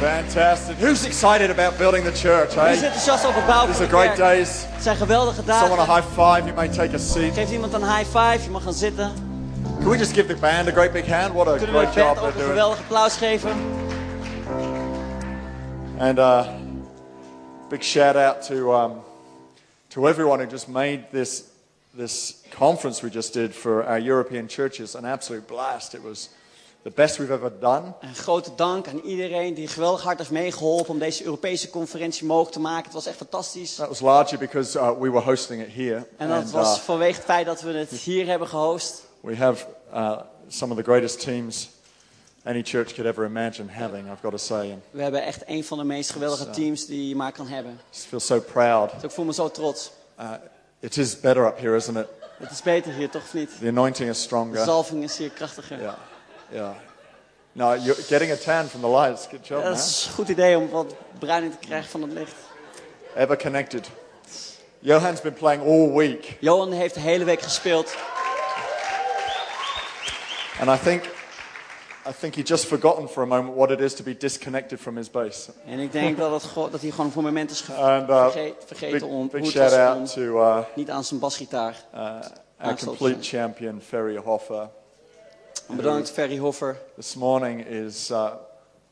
Fantastic. Who's excited about building the church, Wie is eh? enthousiast over bouwen These van are de great kerk? days. Het zijn geweldige Someone a high five. You may take a seat. Geef iemand een high five, je mag gaan zitten. Can we just give the band a great big hand? What a Kunnen we great job band ook they're een doing. geweldig applaus geven? And uh, big shout out to um, to everyone who just made this this conference we just did for our European churches an absolute blast. It was the best we've ever done. Een grote dank aan iedereen die geweldig hard heeft meegeholpen om deze Europese conferentie mogelijk te maken. Het was echt fantastisch. That was largely because uh, we were hosting it here, En dat and was uh, vanwege het feit dat we het hier hebben gehost. we have uh, some of the greatest teams any church could ever imagine having. I've got to say, and We hebben echt een van de meest geweldige teams die je maar kan hebben. I feel so proud. Dus ik voel me zo trots. Uh, it is better up here, isn't it? Het is beter hier, toch of niet? The anointing is De stronger. zalving is hier krachtiger. Yeah, yeah. No, you're getting a tan from the lights. Good job, Dat man. is een goed idee om wat bruining te krijgen van het licht. Ever connected. Johan's been playing all week, Johan heeft de hele week gespeeld. and I think, I think he just forgotten for a moment what it is to be disconnected from his bass. En ik denk dat, het, dat hij gewoon voor een moment is And uh, verge- vergeten big, om big hoe shout out to uh, niet aan zijn basgitaar. uh, our complete champion Ferry Hoffer. Bedankt Ferry Hoffer. This morning is uh,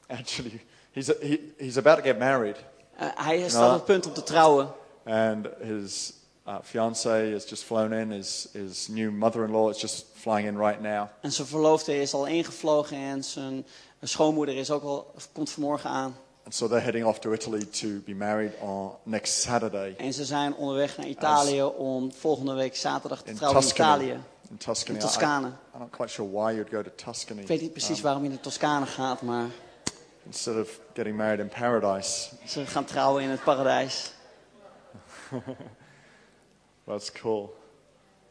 actually he's he, he's about to get married, Eh, hij staat op het punt om te trouwen. and his uh, fiance has just flown in. His his new mother-in-law is just flying in right now. En zijn verloofde is al ingevlogen en zijn schoonmoeder is ook al, komt vanmorgen aan. And so they're heading off to Italy to be married on next Saturday En ze zijn onderweg naar Italië om volgende week zaterdag te trouwen in. Italië. In Tuscany. In I- Toscane. I'm not quite sure why you'd go to Tuscany Ik weet niet precies um, waarom je naar Toscane gaat, maar instead of getting married in paradise. ze gaan trouwen in het paradijs. That's cool.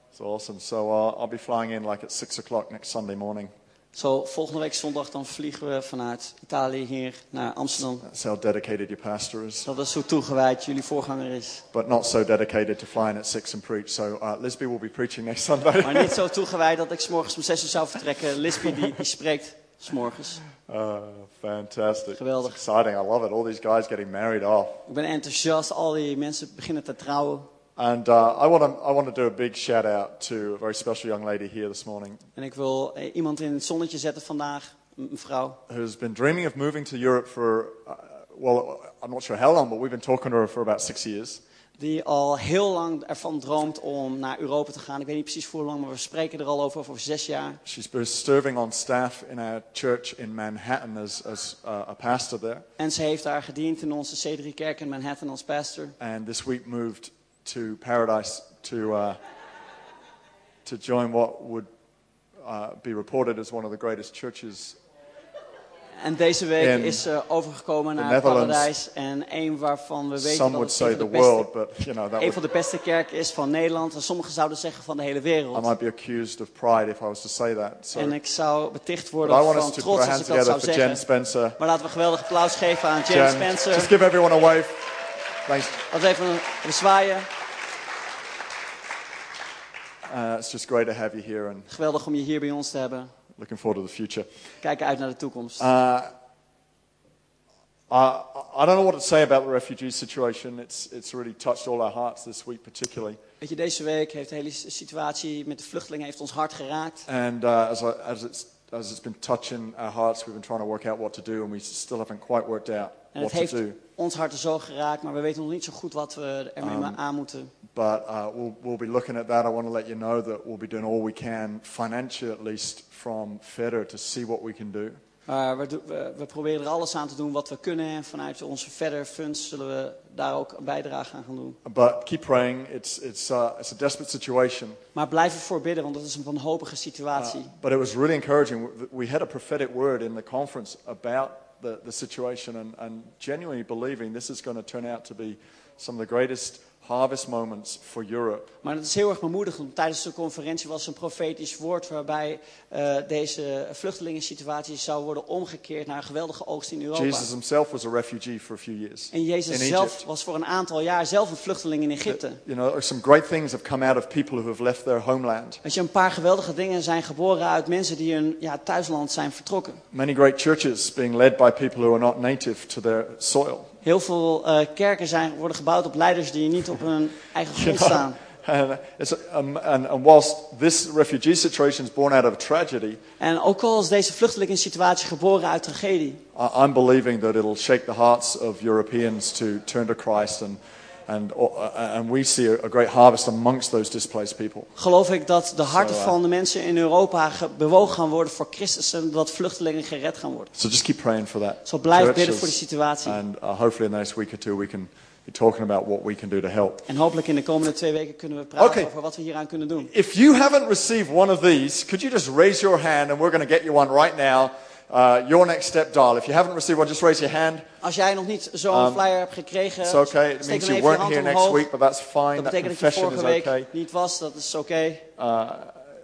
It's awesome. So uh, I'll be flying in like at six o'clock next Sunday morning. Zo, volgende week zondag dan vliegen we vanuit Italië hier naar Amsterdam. That's how dedicated your pastor is. Dat is hoe toegewijd jullie voorganger is. But not so dedicated to flying at six and preach. So uh, Lisby will be preaching next Sunday. Maar niet zo toegewijd dat ik 's morgens om 6 uur zou vertrekken. Lisby die, die spreekt 's morgens. uh, fantastic. Geweldig. It's exciting. I love it. All these guys getting married off. Ik ben enthousiast, al die mensen beginnen te trouwen. And uh, I want to I want to do a big shout out to a very special young lady here this morning En ik wil eh, iemand in het zonnetje zetten vandaag, een vrouw. who's been dreaming of moving to Europe for uh, well, I'm not sure how long, but we've been talking to her for about six years. Die al heel lang ervan droomt om naar Europa te gaan. Ik weet niet precies hoe lang, maar we spreken er al over, over zes jaar. She's been serving on staff in our church in Manhattan as, as uh, a pastor there, En ze heeft daar gediend in onze C3-kerk in Manhattan als pastor. and this week moved to Paradise to uh, to join what would uh, be reported as one of the greatest churches. En deze week is ze overgekomen naar paradijs. En een waarvan we weten Some dat would het say een van, de beste, world, but you know that een would, van de beste kerken is van Nederland. En sommigen zouden zeggen van de hele I wereld. might be accused of pride if I was to say that. So, En ik zou beticht but worden I want van us to put our trots als ik dat together zou zeggen. Spencer. Maar laten we een geweldig applaus geven aan James Jen, Spencer. just give everyone a wave. Thanks. We even een, zwaaien. Uh, it's just great to have you here, and Geweldig om je hier bij ons te hebben. looking forward to the future. Kijken uit naar de toekomst. Uh, I, I don't know what to say about the refugee situation. It's, it's really touched all our hearts this week, particularly. Weet je, deze week heeft de hele situatie met de vluchtelingen heeft ons hart geraakt. And uh, as, I, as, it's, as it's been touching our hearts, we've been trying to work out what to do, and we still haven't quite worked out En het heeft ons hart zo geraakt, maar we weten nog niet zo goed wat we ermee Um, aan moeten. But uh, we'll, we'll be looking at that. I want to let you know that we'll be doing all we can, financially at least, from FEDER to see what we can do. Maar we, we, we proberen er alles aan te doen wat we kunnen. En vanuit onze verder funds zullen we daar ook een bijdrage aan gaan doen. But keep praying. It's, it's, uh, it's a desperate situation. Maar blijf ervoor bidden, want het is een wanhopige Uh, situatie. but it was really encouraging. We had a prophetic word in the conference about the, the situation and, and genuinely believing this is going to turn out to be some of the greatest harvest moments for Europe. Maar het is heel erg bemoedigend. Tijdens de conferentie was een profetisch woord waarbij eh, deze vluchtelingensituatie zou worden omgekeerd naar een geweldige oogst in Europa. Jesus himself was a refugee for a few years En Jezus in zelf Egypt. was voor een aantal jaar zelf een vluchteling in Egypte. You know, some great things have come out of people who have left their homeland. Weet je, een paar geweldige dingen zijn geboren uit mensen die hun ja, thuisland zijn vertrokken. Many great churches being led by people who are not native to their soil. Heel veel eh, kerken zijn, worden gebouwd op leiders die niet op hun eigen grond staan. And, it's, um, and, and whilst this refugee situation is born out of a tragedy, En ook al is deze vluchtelingensituatie geboren uit tragedie, I- I'm believing that it'll shake the hearts of Europeans to turn to Christ, and, and, uh, and we see a, great harvest amongst those displaced people. geloof ik dat de harten Zo, eh. van de mensen in Europa ge- bewogen gaan worden voor Christus en dat vluchtelingen gered gaan worden. So just keep praying for that. Zo blijf bidden voor de situatie. And uh, hopefully in the next week or two we can be talking about what we can do to help. En hopelijk in de komende twee weken kunnen we praten Oké. over wat we hieraan kunnen doen. If you haven't received one of these, could you just raise your hand and we're going to get you one right now? Uh, your next step dial. If you haven't received one, just raise your hand. Als jij nog niet zo'n flyer hebt gekregen, It's okay. It means you weren't here next week, but that's fine. Dat That betekent dat je vorige week okay. niet was, dat is oké. Uh,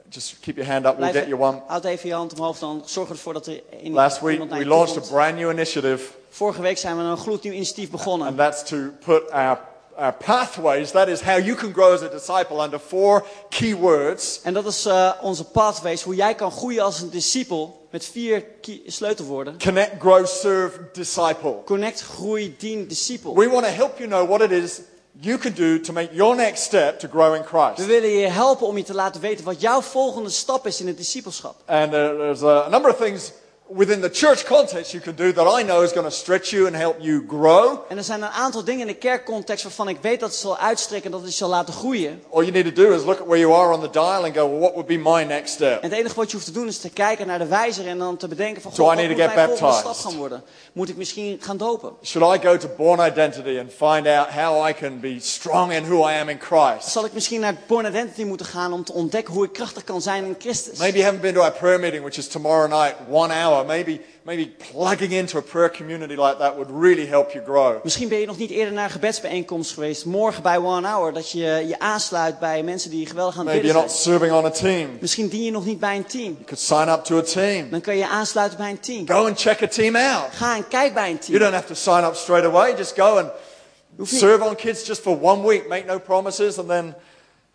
just keep your hand up. We'll Blijf- get you one. Houd even je hand omhoog, dan zorg ervoor dat er in, Last week we launched a brand new initiative, Vorige week zijn we een gloednieuw initiatief begonnen. and that's to put our, our pathways, that is how you can grow as a disciple, under four key words. En dat is eh, onze pathways, hoe jij kan groeien als een discipel met vier key- sleutelwoorden. Connect, grow, serve, disciple. Connect, groei, dien, discipel. We want to help you know what it is you can do to make your next step to grow in We Christ. willen je helpen om je te laten weten wat jouw volgende stap is in het discipelschap. And uh, there's a number of things within the church context you can do that I know is going to stretch you and help you grow. En er zijn een aantal dingen in de kerkcontext waarvan ik weet dat het zal uitstrekken, dat het zal laten groeien. All you need to do is look at where you are on the dial and go, well, what would be my next step? En het enige wat je hoeft te doen is te kijken naar de wijzer en dan te bedenken van, God, I wat need moet to mijn get volgende baptized? stap gaan worden? Moet ik misschien gaan dopen? Should I go to Born Identity and find out how I can be strong in who I am in Christ? Zal ik misschien naar Born Identity moeten gaan om te ontdekken hoe ik krachtig kan zijn in Christus? Maybe you haven't been to our prayer meeting, which is tomorrow night, one hour. Maybe, maybe plugging into a prayer community like that would really help you grow. Misschien ben je nog niet eerder naar een gebedsbijeenkomst geweest. Morgen bij One Hour. Dat je je aansluit bij mensen die geweldig aan het Maybe you're bidden not zijn. serving on a team. Misschien dien je nog niet bij een team. You could sign up to a team. Dan kan je aansluiten bij een team. Go and check a team out. Ga en kijk bij een You team. don't have to sign up straight away. Just go and serve on kids just for one week. Make no promises and then,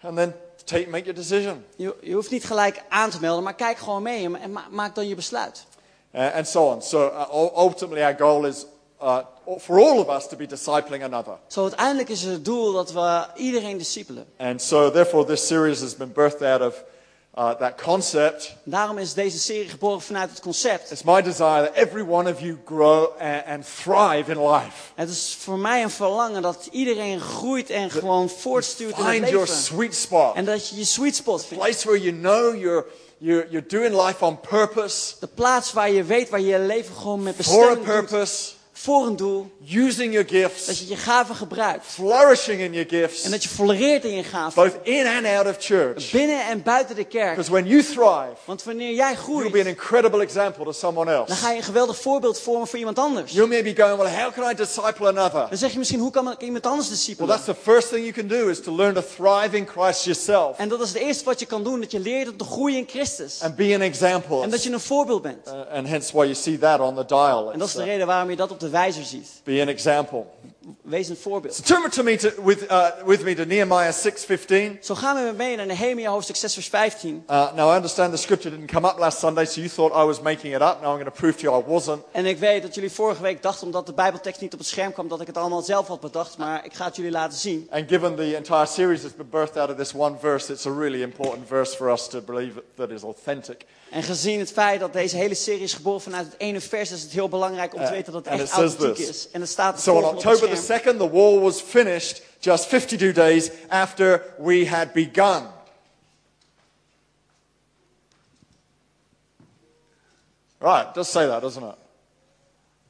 and then take, make your decision. Je, je hoeft niet gelijk aan te melden, maar kijk gewoon mee en, en ma- maak dan je besluit. Uh, and so on. So uh, ul- ultimately, our goal is uh, for all of us to be discipling another. Zo uiteindelijk is het doel dat we iedereen discipelen. And so, therefore, this series has been birthed out of uh, that concept. Daarom is deze serie geboren vanuit het concept. It's my desire that every one of you grow and, and thrive in life. Het is voor mij een verlangen dat iedereen groeit en gewoon voortstuurt in het Find your leven. sweet spot. En dat je je sweet spot vindt. place where you know you're, you're, you're doing life on purpose, De plaats waar je weet waar je je leven gewoon met for a bestemming purpose, Voor een doel. using your Dat gifts, je je gaven gebruikt. flourishing in your En gifts, dat je floreert in je gaven. both in and out of church. Binnen en buiten de kerk. Because when you thrive, Want wanneer jij you'll be an groeit, incredible example to someone dan else. ga je een geweldig voorbeeld vormen voor iemand anders. You may be going, well, how can I disciple another? Dan zeg je misschien, hoe kan ik iemand anders Well, discipelen? that's the first thing you can do is to learn to thrive in Christ yourself En dat is het eerste wat je kan doen, dat je leert om te groeien in Christus. and be an example. En dat je een voorbeeld bent. Uh, and hence why you see that on the dial. En dat is de reden waarom je dat op de wijzer ziet. be an example. Wees een voorbeeld. So turn to me to, with, uh, with me to Nehemiah 6.15. Zo gaan we met mee naar Nehemia hoofdstuk 6 vers 15. Uh, now, I understand the scripture didn't come up last Sunday, so you thought I was making it up. Now I'm going to prove to you I wasn't. En ik weet dat jullie vorige week dachten, omdat de Bijbeltekst niet op het scherm kwam, dat ik het allemaal zelf had bedacht. Maar ik ga het jullie laten zien. And given the entire series has been birthed out of this one verse, it's a really important verse for us to believe that is authentic. En gezien het feit dat deze hele serie is geboren vanuit het ene vers, is het heel belangrijk om te Uh, weten dat het echt authentiek is. En het staat So on October the scherm. 2nd, the war was finished just 52 days after we had begun. Right, does say that, doesn't it?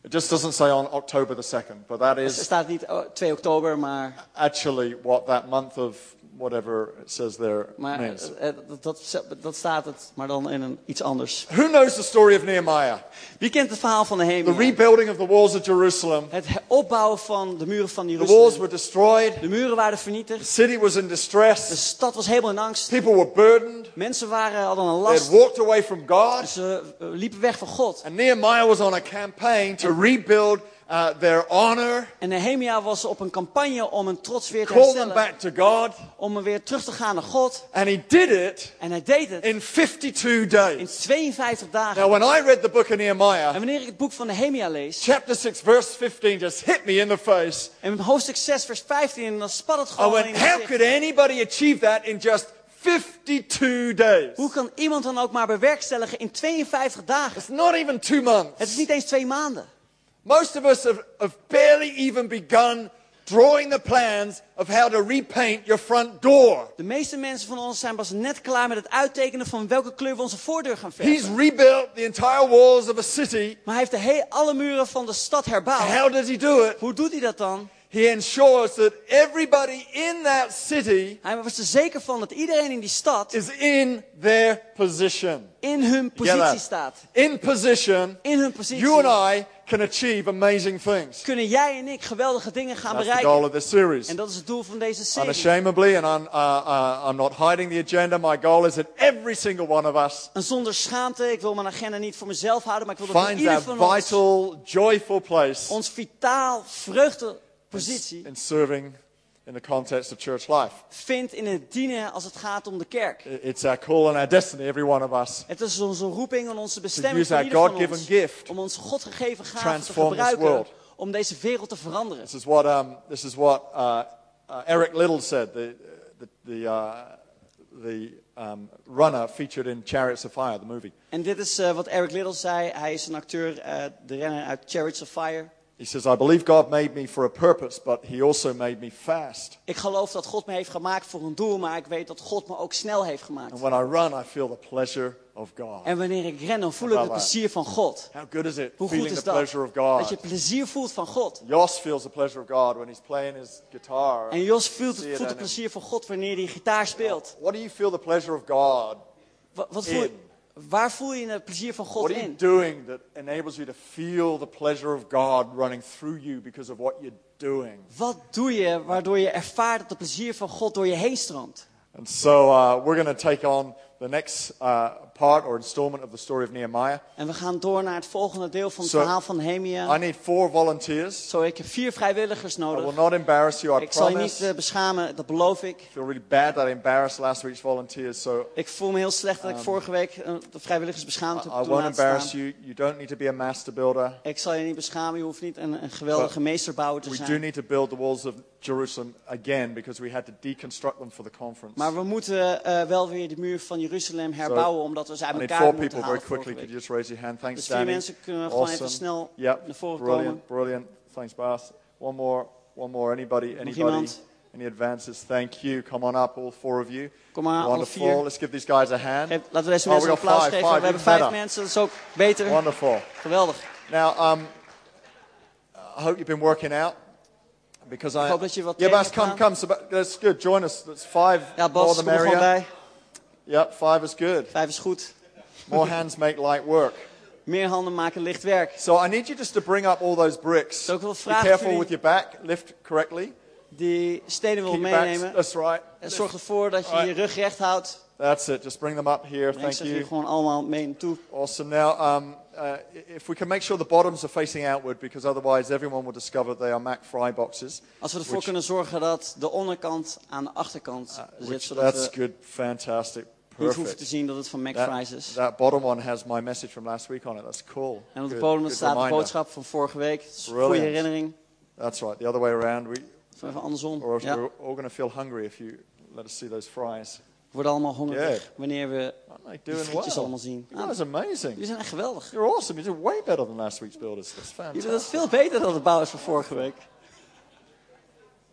It just doesn't say on October the 2nd, but that is. Staat niet oh, 2 oktober, maar, actually what that month of whatever it says there maar means. eh, eh, dat, dat, dat staat het, maar dan in een, iets anders. Who knows the story of Nehemiah? Wie kent het verhaal van de The rebuilding of the walls of Jerusalem. Het he- opbouwen van de muren van The walls Jeruzalem. were destroyed. De muren waren The vernietigd. city was in De distress. stad was helemaal in angst. People were burdened. Mensen waren, hadden een They last. walked away from God. Ze eh, liepen weg van God. And Nehemiah was on a campaign to rebuild uh, their honor, En Nehemia was op een campagne om hun trots weer te call them back to God. Om weer terug te gaan naar God. And he did it En hij deed het in 52 in days. 52 dagen. Now, when I read the book of En Nehemiah, wanneer ik het boek van Nehemia lees, chapter 6, verse 15 just hit me in the face. en in hoofdstuk 6, vers 15, dan spat het I gewoon in went, je how could anybody achieve that in just 52 days? Hoe kan iemand dan ook maar bewerkstelligen in 52 dagen? It's not even two months. Het is niet eens twee maanden. Most of us have, have barely even begun drawing the plans of how to repaint your front door. De meeste mensen van ons zijn pas net klaar met het uittekenen van welke kleur we onze voordeur gaan He's verven. rebuilt the entire walls of a city. Maar hij heeft de he- alle muren van de stad herbouwd. How does he do it? Hoe doet hij dat dan? He ensures that everybody in that city Hij was er zeker van dat iedereen in die stad is in their position. in hun positie staat. In position, In hun positie you and I can achieve amazing things. kunnen jij en ik geweldige dingen gaan That's the goal bereiken. of this series. En dat is het doel van deze serie. Unashamedly, and I'm, uh, uh, I'm not hiding the agenda, my goal is that every single one of us En zonder schaamte, ik wil mijn agenda niet voor mezelf houden, maar ik wil dat ieder van ons vital, joyful place ons vitaal vreugdepositie in serving in the context of church life. vindt in het dienen als het gaat om de kerk. It's our call and our destiny, every one of us. Het is onze roeping en onze bestemming our ieder van God-given ons gift om onze God gegeven gave te gebruiken om deze wereld te veranderen. This is what, um, this is what uh, uh, Eric Little said, the, the, the, uh, the um, runner featured in Chariots of Fire, the movie. En dit is eh, wat Eric Little zei. Hij is een acteur, eh, de renner uit Chariots of Fire. He says, I believe God made me for a purpose, but He also made me fast. Ik geloof dat God me heeft gemaakt voor een doel, maar ik weet dat God me ook snel heeft gemaakt. And when I run, I feel the pleasure of God. En wanneer ik ren, dan voel ik het plezier van God. How good is it Hoe goed is the dat? pleasure of Dat je plezier voelt van God. Jos feels the pleasure of God when he's playing his guitar. En Jos voelt, het, voelt het plezier van God wanneer hij gitaar speelt. What do you feel the pleasure of God? Wat, wat voel, In. Waar voel je het plezier van What God are you in? doing that enables you to feel the pleasure of God running through you because of what you're doing? Wat doe je waardoor je ervaart dat het plezier van God door je heen stroomt? And so uh, we're going to take on the next uh, part or installment of the story of Nehemiah. En we gaan door naar het volgende deel van het So, verhaal van I Nehemia. need four volunteers. Zo, ik heb vier vrijwilligers I will nodig. not embarrass you, I Ik zal je niet promise. eh, beschamen, dat beloof ik. I feel really bad that I embarrassed last week's volunteers, so Ik voel me heel slecht dat ik vorige week eh, de vrijwilligers beschaamd I heb toen won't laten embarrass you. You don't need to be a master builder. Ik zal je niet beschamen, je hoeft niet een, een geweldige meesterbouwer te We do zijn. need to build the walls of Jerusalem again because we had to deconstruct them for the conference. Maar we moeten eh, wel weer de muur van Jeruzalem herbouwen, omdat we ze uit I need elkaar four people very quickly. Could you just raise your hand? Thanks, Dus vier Danny. mensen kunnen gewoon even Awesome. snel Yep, naar voren brilliant, komen. brilliant. Thanks, Bas. One more, one more. Anybody, anybody, any advances? Thank you. Come on up, all four of you. Kom maar, alle Wonderful. vier. Let's give these guys a hand. Geef- laten we deze Oh, mensen we een applaus five, geven. five, we hebben vijf mensen, dat is ook beter. Wonderful. Geweldig. Now, um, I hope you've been working out. Because I, hoop dat je wat yeah, Bas, come, come. So, that's good. Join us. That's five. Ja, more Bas, the er gewoon merrier. Yep, five is good. Vijf is goed. More hands make light work. Meer handen maken licht werk. So I need you just to bring up all those bricks. Zou ik Be vragen of careful with your back. Lift correctly. Die stenen wil meenemen. That's right. En zorg ervoor dat je je rug recht houdt. That's it. Just bring them up here. Breng Thank ze hier you. gewoon allemaal mee naartoe. Awesome. Now, um, uh, if we can make sure the bottoms are facing outward, because otherwise everyone will discover they are Mac Fry boxes. Als we ervoor Which- kunnen zorgen dat de onderkant aan de achterkant zit. Which, Zodat that's we good. Fantastic. Niet hoeven te zien dat het van That, McFries is. that bottom one has my message from last week on it. That's cool. En op de bodem staat de boodschap van vorige week. Goede herinnering. That's right. The other way around. We, even andersom. or Ja. we're all going to feel hungry if you let us see those fries. We worden allemaal hongerig wanneer we die frietjes well? allemaal zien. Ah, are amazing. jullie zijn echt geweldig. You're awesome. You did way better than last week's builders. That's Jullie fantastic. het veel beter dan de bouwers van vorige week.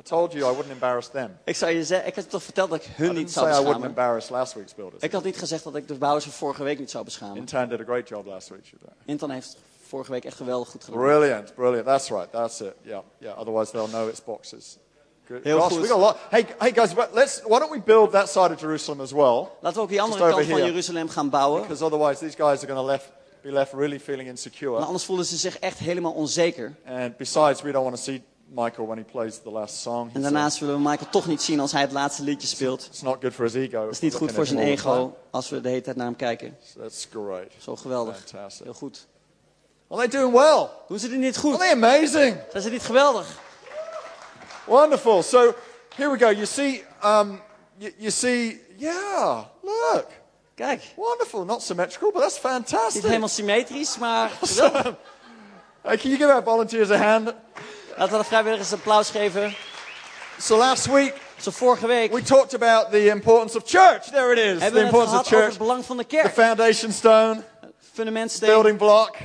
I told you I wouldn't embarrass them. Ik zou je zeggen, ik had je toch verteld dat ik hun niet zou I wouldn't beschamen. embarrass last week's builders. Ik had niet gezegd dat ik de bouwers van vorige week niet zou beschamen. Intan did a great job last week. Intan heeft vorige week echt geweldig goed gedaan. Brilliant, brilliant. That's right. That's it. Yeah, yeah. Otherwise, they'll know it's boxes. Good. Heel Gosh, goed. we got a lot. Hey, hey guys, but let's. Why don't we build that side of Jerusalem as well? Laten we ook die andere kant van here. Jeruzalem gaan bouwen. Because otherwise, these guys are going to left, be left really feeling insecure. Want anders voelen ze zich echt helemaal onzeker. And besides, we don't want to see Michael when he plays the last song. En daarnaast willen we Michael toch niet zien als hij het laatste liedje speelt. it's not good for his ego. Dat is niet goed voor zijn ego als we de hele tijd naar hem kijken. That's great. Zo geweldig. Fantastic. Heel goed. Are they doing well? Doen ze dit niet Are goed? they amazing? Zijn ze niet geweldig? Wonderful. So here we go. You see, um, you, you see, yeah. Look, Kijk, wonderful. Not symmetrical, but that's niet fantastic. helemaal symmetrisch, maar. Hey, can you give our volunteers a hand? Laten we de vrijwilligers een applaus geven. So last week Zo vorige week we talked about the importance of church. There it is. The we importance of church. het belang van de The foundation stone, Fundamentsteen, building block of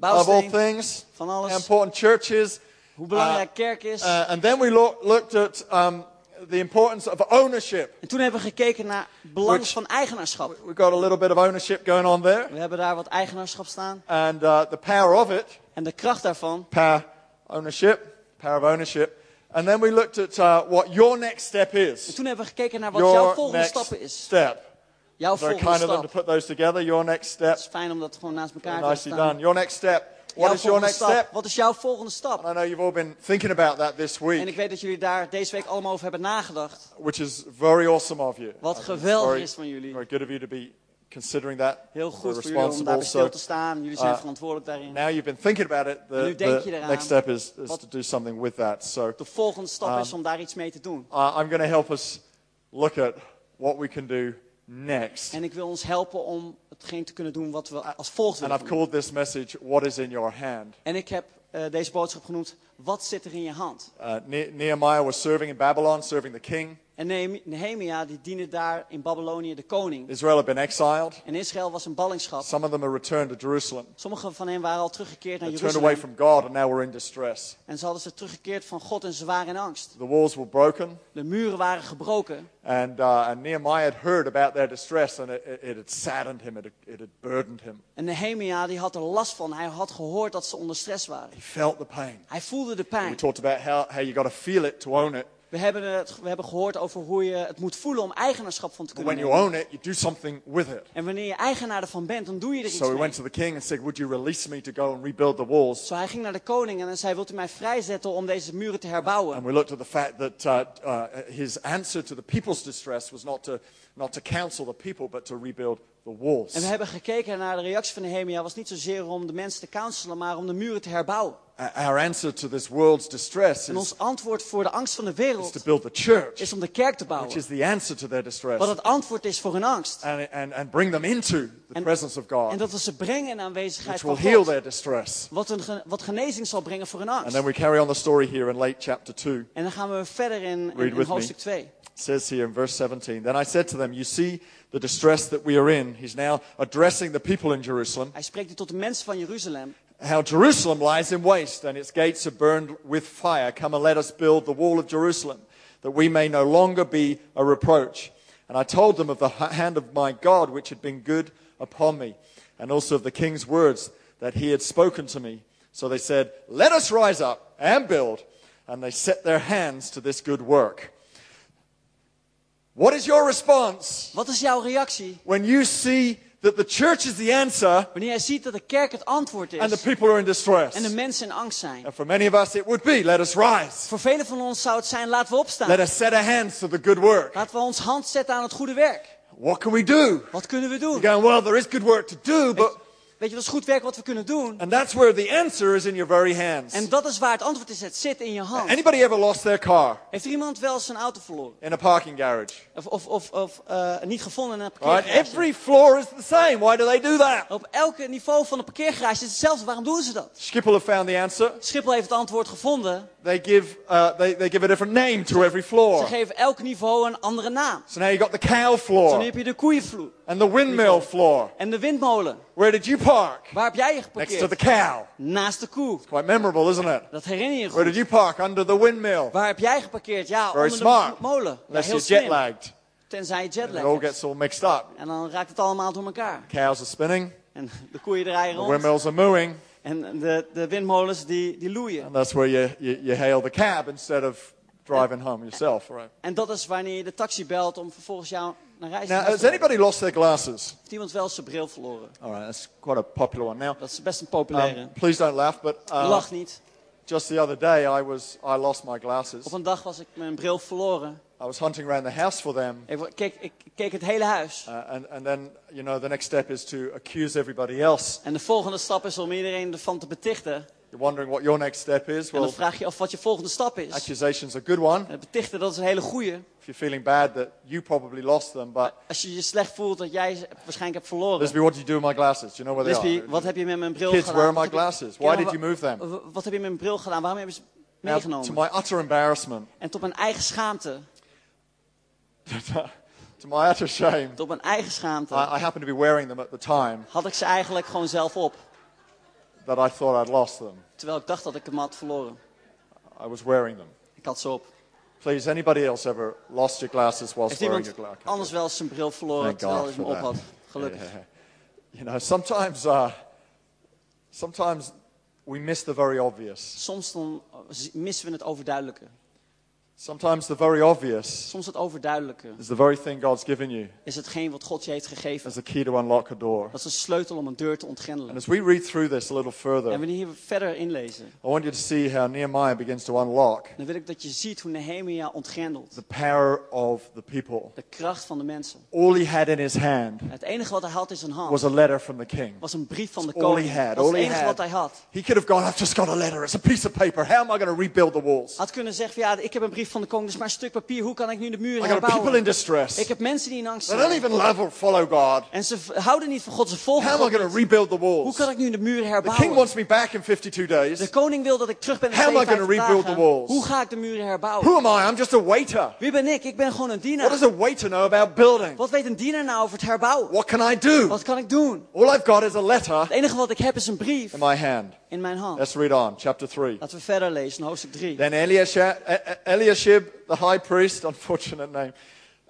all bouwsteen, things. van alles. important church is. Hoe belangrijk kerk is. Uh, and then we lo- looked at um, the importance of ownership. En toen hebben we gekeken naar het belang Which- van eigenaarschap. We've got a little bit of ownership going on there. We hebben daar wat eigenaarschap staan. And uh, the power of it, En de kracht daarvan. power ownership, power of ownership. And then we looked at uh, what your next step En is. toen hebben we gekeken naar wat jouw volgende next stap is. step. Jouw volgende kind of them to put those together. Your next step. Het is fijn om dat gewoon naast elkaar te Nicely done. Your next step. What is your next stap. step? Wat is jouw volgende stap? I know you've all been thinking about that this En week, ik weet dat jullie daar deze week allemaal over hebben nagedacht. which is very awesome of you. Wat geweldig is van jullie. very good of you to be considering that. Heel We're goed voor jullie om responsible. daarbij stil te staan. Jullie zijn uh, verantwoordelijk daarin. now you've been thinking about it. nu The, denk the je eraan. next step is, is Wat- to do something with that. So De volgende stap Um, is om daar iets mee te doen. uh, I'm going to help us look at what we can do next. En ik wil ons helpen om hetgeen te kunnen doen wat we als volgt And willen I've doen. called this message, What is in Your Hand? En ik heb eh, deze boodschap genoemd, wat zit er in je hand? Uh, Ne- Nehemiah was serving in Babylon, serving the king. En Nehem- Nehemia die diende daar in Babylonië de koning. Israel had been exiled. En Israël was een ballingschap. Some of them are returned to Jerusalem. Sommigen van hen waren al teruggekeerd naar They turned away Jeruzalem. from God and now we're in distress. En ze hadden ze teruggekeerd van God en ze waren in angst. The walls were broken. De muren waren gebroken. And, uh, and Nehemiah had heard about their distress and it, it, it had saddened him, it had, it had burdened him. En Nehemia die had er last van. Hij had gehoord dat ze onder stress waren. He felt the pain. Hij voelde de We pijn. talked about how, how you got to feel it to own it. We hebben, het, we hebben gehoord over hoe je het moet voelen om eigenaarschap van te But kunnen when you own it, you do something with it. En wanneer je eigenaar ervan bent, dan doe je er iets So mee. went to the king and said, Would you release me to go and rebuild the walls? Hij ging naar de koning en zei, wilt u mij vrijzetten om deze muren te And herbouwen? we looked at the fact that uh, uh, his answer to the people's distress was not to, not to counsel the people, but to rebuild the walls. En we hebben gekeken naar de reactie van Nehemia. was niet zozeer om de mensen te counselen, maar om de muren te herbouwen. Our answer to this world's distress En is, ons antwoord voor de angst van de is wereld to build the church, is om de kerk te which bouwen. is the answer to their distress, Wat het antwoord is voor hun angst. and, and, and bring them into the En- presence of En God, dat we ze brengen in de aanwezigheid which will van heal God. their distress. Wat, een, wat genezing zal brengen voor hun And angst. then we carry on the story here in late chapter 2. En dan gaan we verder in, in, in hoofdstuk 2. It says here in verse 17 Then I said to them, You see the distress that we are in. He's now addressing the people in Jerusalem. Hij spreekt nu tot de mensen van Jeruzalem. How Jerusalem lies in waste and its gates are burned with fire. Come and let us build the wall of Jerusalem, that we may no longer be a reproach. And I told them of the hand of my God, which had been good upon me, and also of the king's words that he had spoken to me. So they said, Let us rise up and build. And they set their hands to this good work. What is your response Wat is jouw reactie when you see that the church is the answer wanneer jij ziet dat de kerk het antwoord and the is people are in distress? en de mensen in angst zijn? And for many of us, it would be let us rise. Voor velen van ons zou het zijn, laten we Let opstaan. us set our hands to the good work. Laten we ons hand zetten aan het goede werk. What can we do? Wat kunnen we doen? You're going, well, there is good work to do, but. Weet je, dat is goed werk wat we kunnen doen. And that's where the answer is in your very hands. En dat is waar het antwoord is. Het zit in je hand. Anybody ever lost their car Heeft er iemand wel eens zijn auto verloren? in a parking garage? Of, of, of, of eh, niet gevonden in een Right? parkeergarage? Every floor is the same. Why do they do that? Op elke niveau van een parkeergarage is het hetzelfde. Waarom doen ze dat? Schiphol have found the answer. Schiphol heeft het antwoord gevonden. They give, uh, they, they give a different name to every Ze floor. geven elk niveau een andere naam. So now you got the cow Zo nu floor heb je de koeienvloer and the windmill floor. en de windmolen. Where did you park? Waar heb jij je Next to geparkeerd? the cow. Naast de koe. Quite memorable, isn't it? Dat herinner je je Where goed. did you park? Under the windmill. Waar heb jij geparkeerd? Ja, Very onder smart. de molen. Ja, Unless heel you're jet slim. lagged. Tenzij je It all gets all mixed up. En dan raakt het allemaal door elkaar. Cows are spinning. En de koeien draaien The rond. windmills are mooing. En de, de windmolens die, die loeien. And that's where you, you, you hail the cab instead of driving home yourself, right? En dat is wanneer je de taxi belt om vervolgens jou naar reis te Now, has anybody lost their glasses? Heeft iemand wel zijn bril verloren? All right, that's quite a popular one. Now, Dat is best een populaire. um, please don't laugh, but uh, Lach niet. just the other day I was I lost my glasses. Op een dag was ik mijn bril verloren. I was hunting around the house for them, Ik, wa- keek, ik keek het hele huis. uh, and and then you know the next step is to accuse everybody else. En de volgende stap is om iedereen ervan te betichten. You're wondering what your next step is. En dan Well, vraag je af wat je volgende stap is. accusation's a good one. En het betichten, dat is een hele goeie. If you're feeling bad that you probably lost them, but Als je je slecht voelt dat jij ze waarschijnlijk hebt verloren. Lisby, what did you do with my glasses? Do you know where they are? wat heb je met mijn bril Kids, gedaan? where are my glasses? Why did you move them? wa- Wat heb je met mijn bril gedaan? Waarom hebben ze Now, meegenomen? to my utter embarrassment, En tot mijn eigen schaamte. to my utter shame, Tot mijn eigen schaamte. I, I happened to be wearing them at the time Had ik ze eigenlijk gewoon zelf op. that I thought I'd lost them. Terwijl ik dacht dat ik hem had verloren. I was wearing them. Ik had ze op. Please, anybody else ever lost your glasses whilst Heeft wearing your glasses? anders wel zijn bril verloren Thank terwijl God hij hem op had? Gelukkig. Yeah. You know, sometimes, uh, sometimes we miss the very obvious. Soms dan missen we het overduidelijke. Sometimes the very obvious Soms het overduidelijke is the very thing God's given you is hetgeen wat God je heeft gegeven. as a key to unlock a door. Dat is een sleutel om een deur te And ontgrendelen. as we read through this a little En further, wanneer we verder inlezen, I want you to see how Nehemiah begins to unlock dan wil ik dat je ziet hoe Nehemia ontgrendelt. the power of the people. De kracht van de mensen. All he had in his hand Het enige wat hij had in zijn hand was a letter from the king. was een brief van de koning. had, Dat all het he enige had. wat hij had. He could have gone, I've just got a letter. It's a piece of paper. How am I going to rebuild the walls? Had kunnen zeggen, ja, ik heb een brief van de koning, dus maar een stuk papier. Hoe kan ik nu de got people in herbouwen? distress. Ik heb mensen die in angst They don't zijn. even love or follow God. En ze houden niet van God, ze volgen How am I God going to niet. rebuild the Hoe walls? kan ik nu de muren The king herbouwen? wants me back in 52 De days. koning wil dat ik terug ben in How am I gonna 52 rebuild the dagen. walls? Hoe ga ik de muren herbouwen? Who am I? I'm just a waiter. Wie ben ik? Ik ben gewoon een What dienaar. does a waiter know about building? Wat weet een dienaar nou over het herbouwen? What can I do? Wat kan ik doen? All I've got is a letter Het enige wat ik heb is een brief in my hand. In mijn hand. Let's read on, chapter 3. Laten we verder lezen, hoofdstuk 3. Then Eliashib, Eliashib, the high priest, unfortunate name,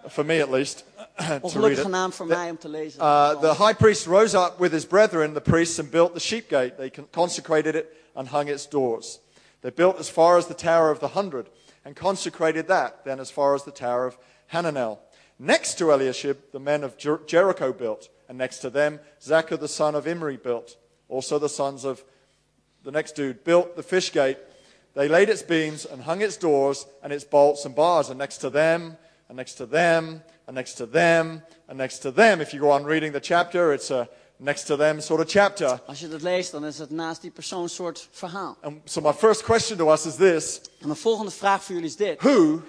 for me at least, to read it. naam voor mij om te lezen. Uh, the high priest rose up with his brethren, the priests, and built the sheep gate. They consecrated it and hung its doors. They built as far as the Tower of the Hundred and consecrated that, then as far as the Tower of Hananel. Next to Eliashib, the men of Jer- Jericho built, and next to them, Zachar the son of Imri built. Also, the sons of the next dude built the fish gate. They laid its beams and hung its doors and its bolts and bars. And next to them, and next to them, and next to them, and next to them. If you go on reading the chapter, it's a next to them sort of chapter. Als je dat leest, dan is het naast die persoon soort verhaal. And so, my first question to us is this En mijn volgende vraag voor jullie is dit. Who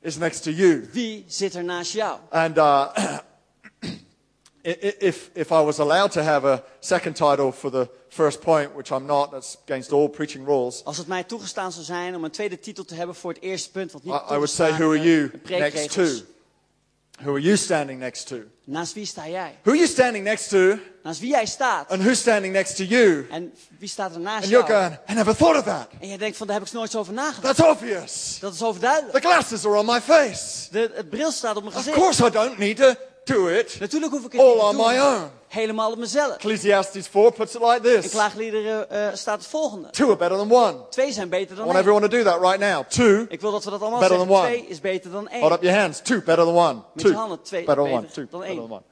is next to you? Wie zit er naast jou? And uh, if, if I was allowed to have a second title for the first point, which I'm not, that's against all preaching rules. Als het mij toegestaan zou zijn om een tweede titel te hebben voor het eerste punt, wat niet I, I would say, who are is, you next to? Who are you standing next to? Naast wie sta jij? Who are you standing next to? Naast wie jij staat? And who's standing next to you? En wie staat er naast And you're jou? going, I never thought of that. En jij denkt van, daar heb ik nooit zo over nagedacht. That's obvious. Dat is overduidelijk. The glasses are on my face. De, het bril staat op mijn Of gezicht. course, I don't need to do it Natuurlijk hoef ik het all niet te on doen. my own. Helemaal op mezelf. Ecclesiastes 4 puts it like In this klaagliederen eh, staat het volgende. Two are better than one. Twee zijn beter I dan want één. everyone to do that right now. Two, Ik wil dat we dat allemaal Better zeggen. than one. Twee is beter dan één. hold up your hands. Two, better than one. Met Two, je handen, twee better than one. beter Two, dan better één. than one.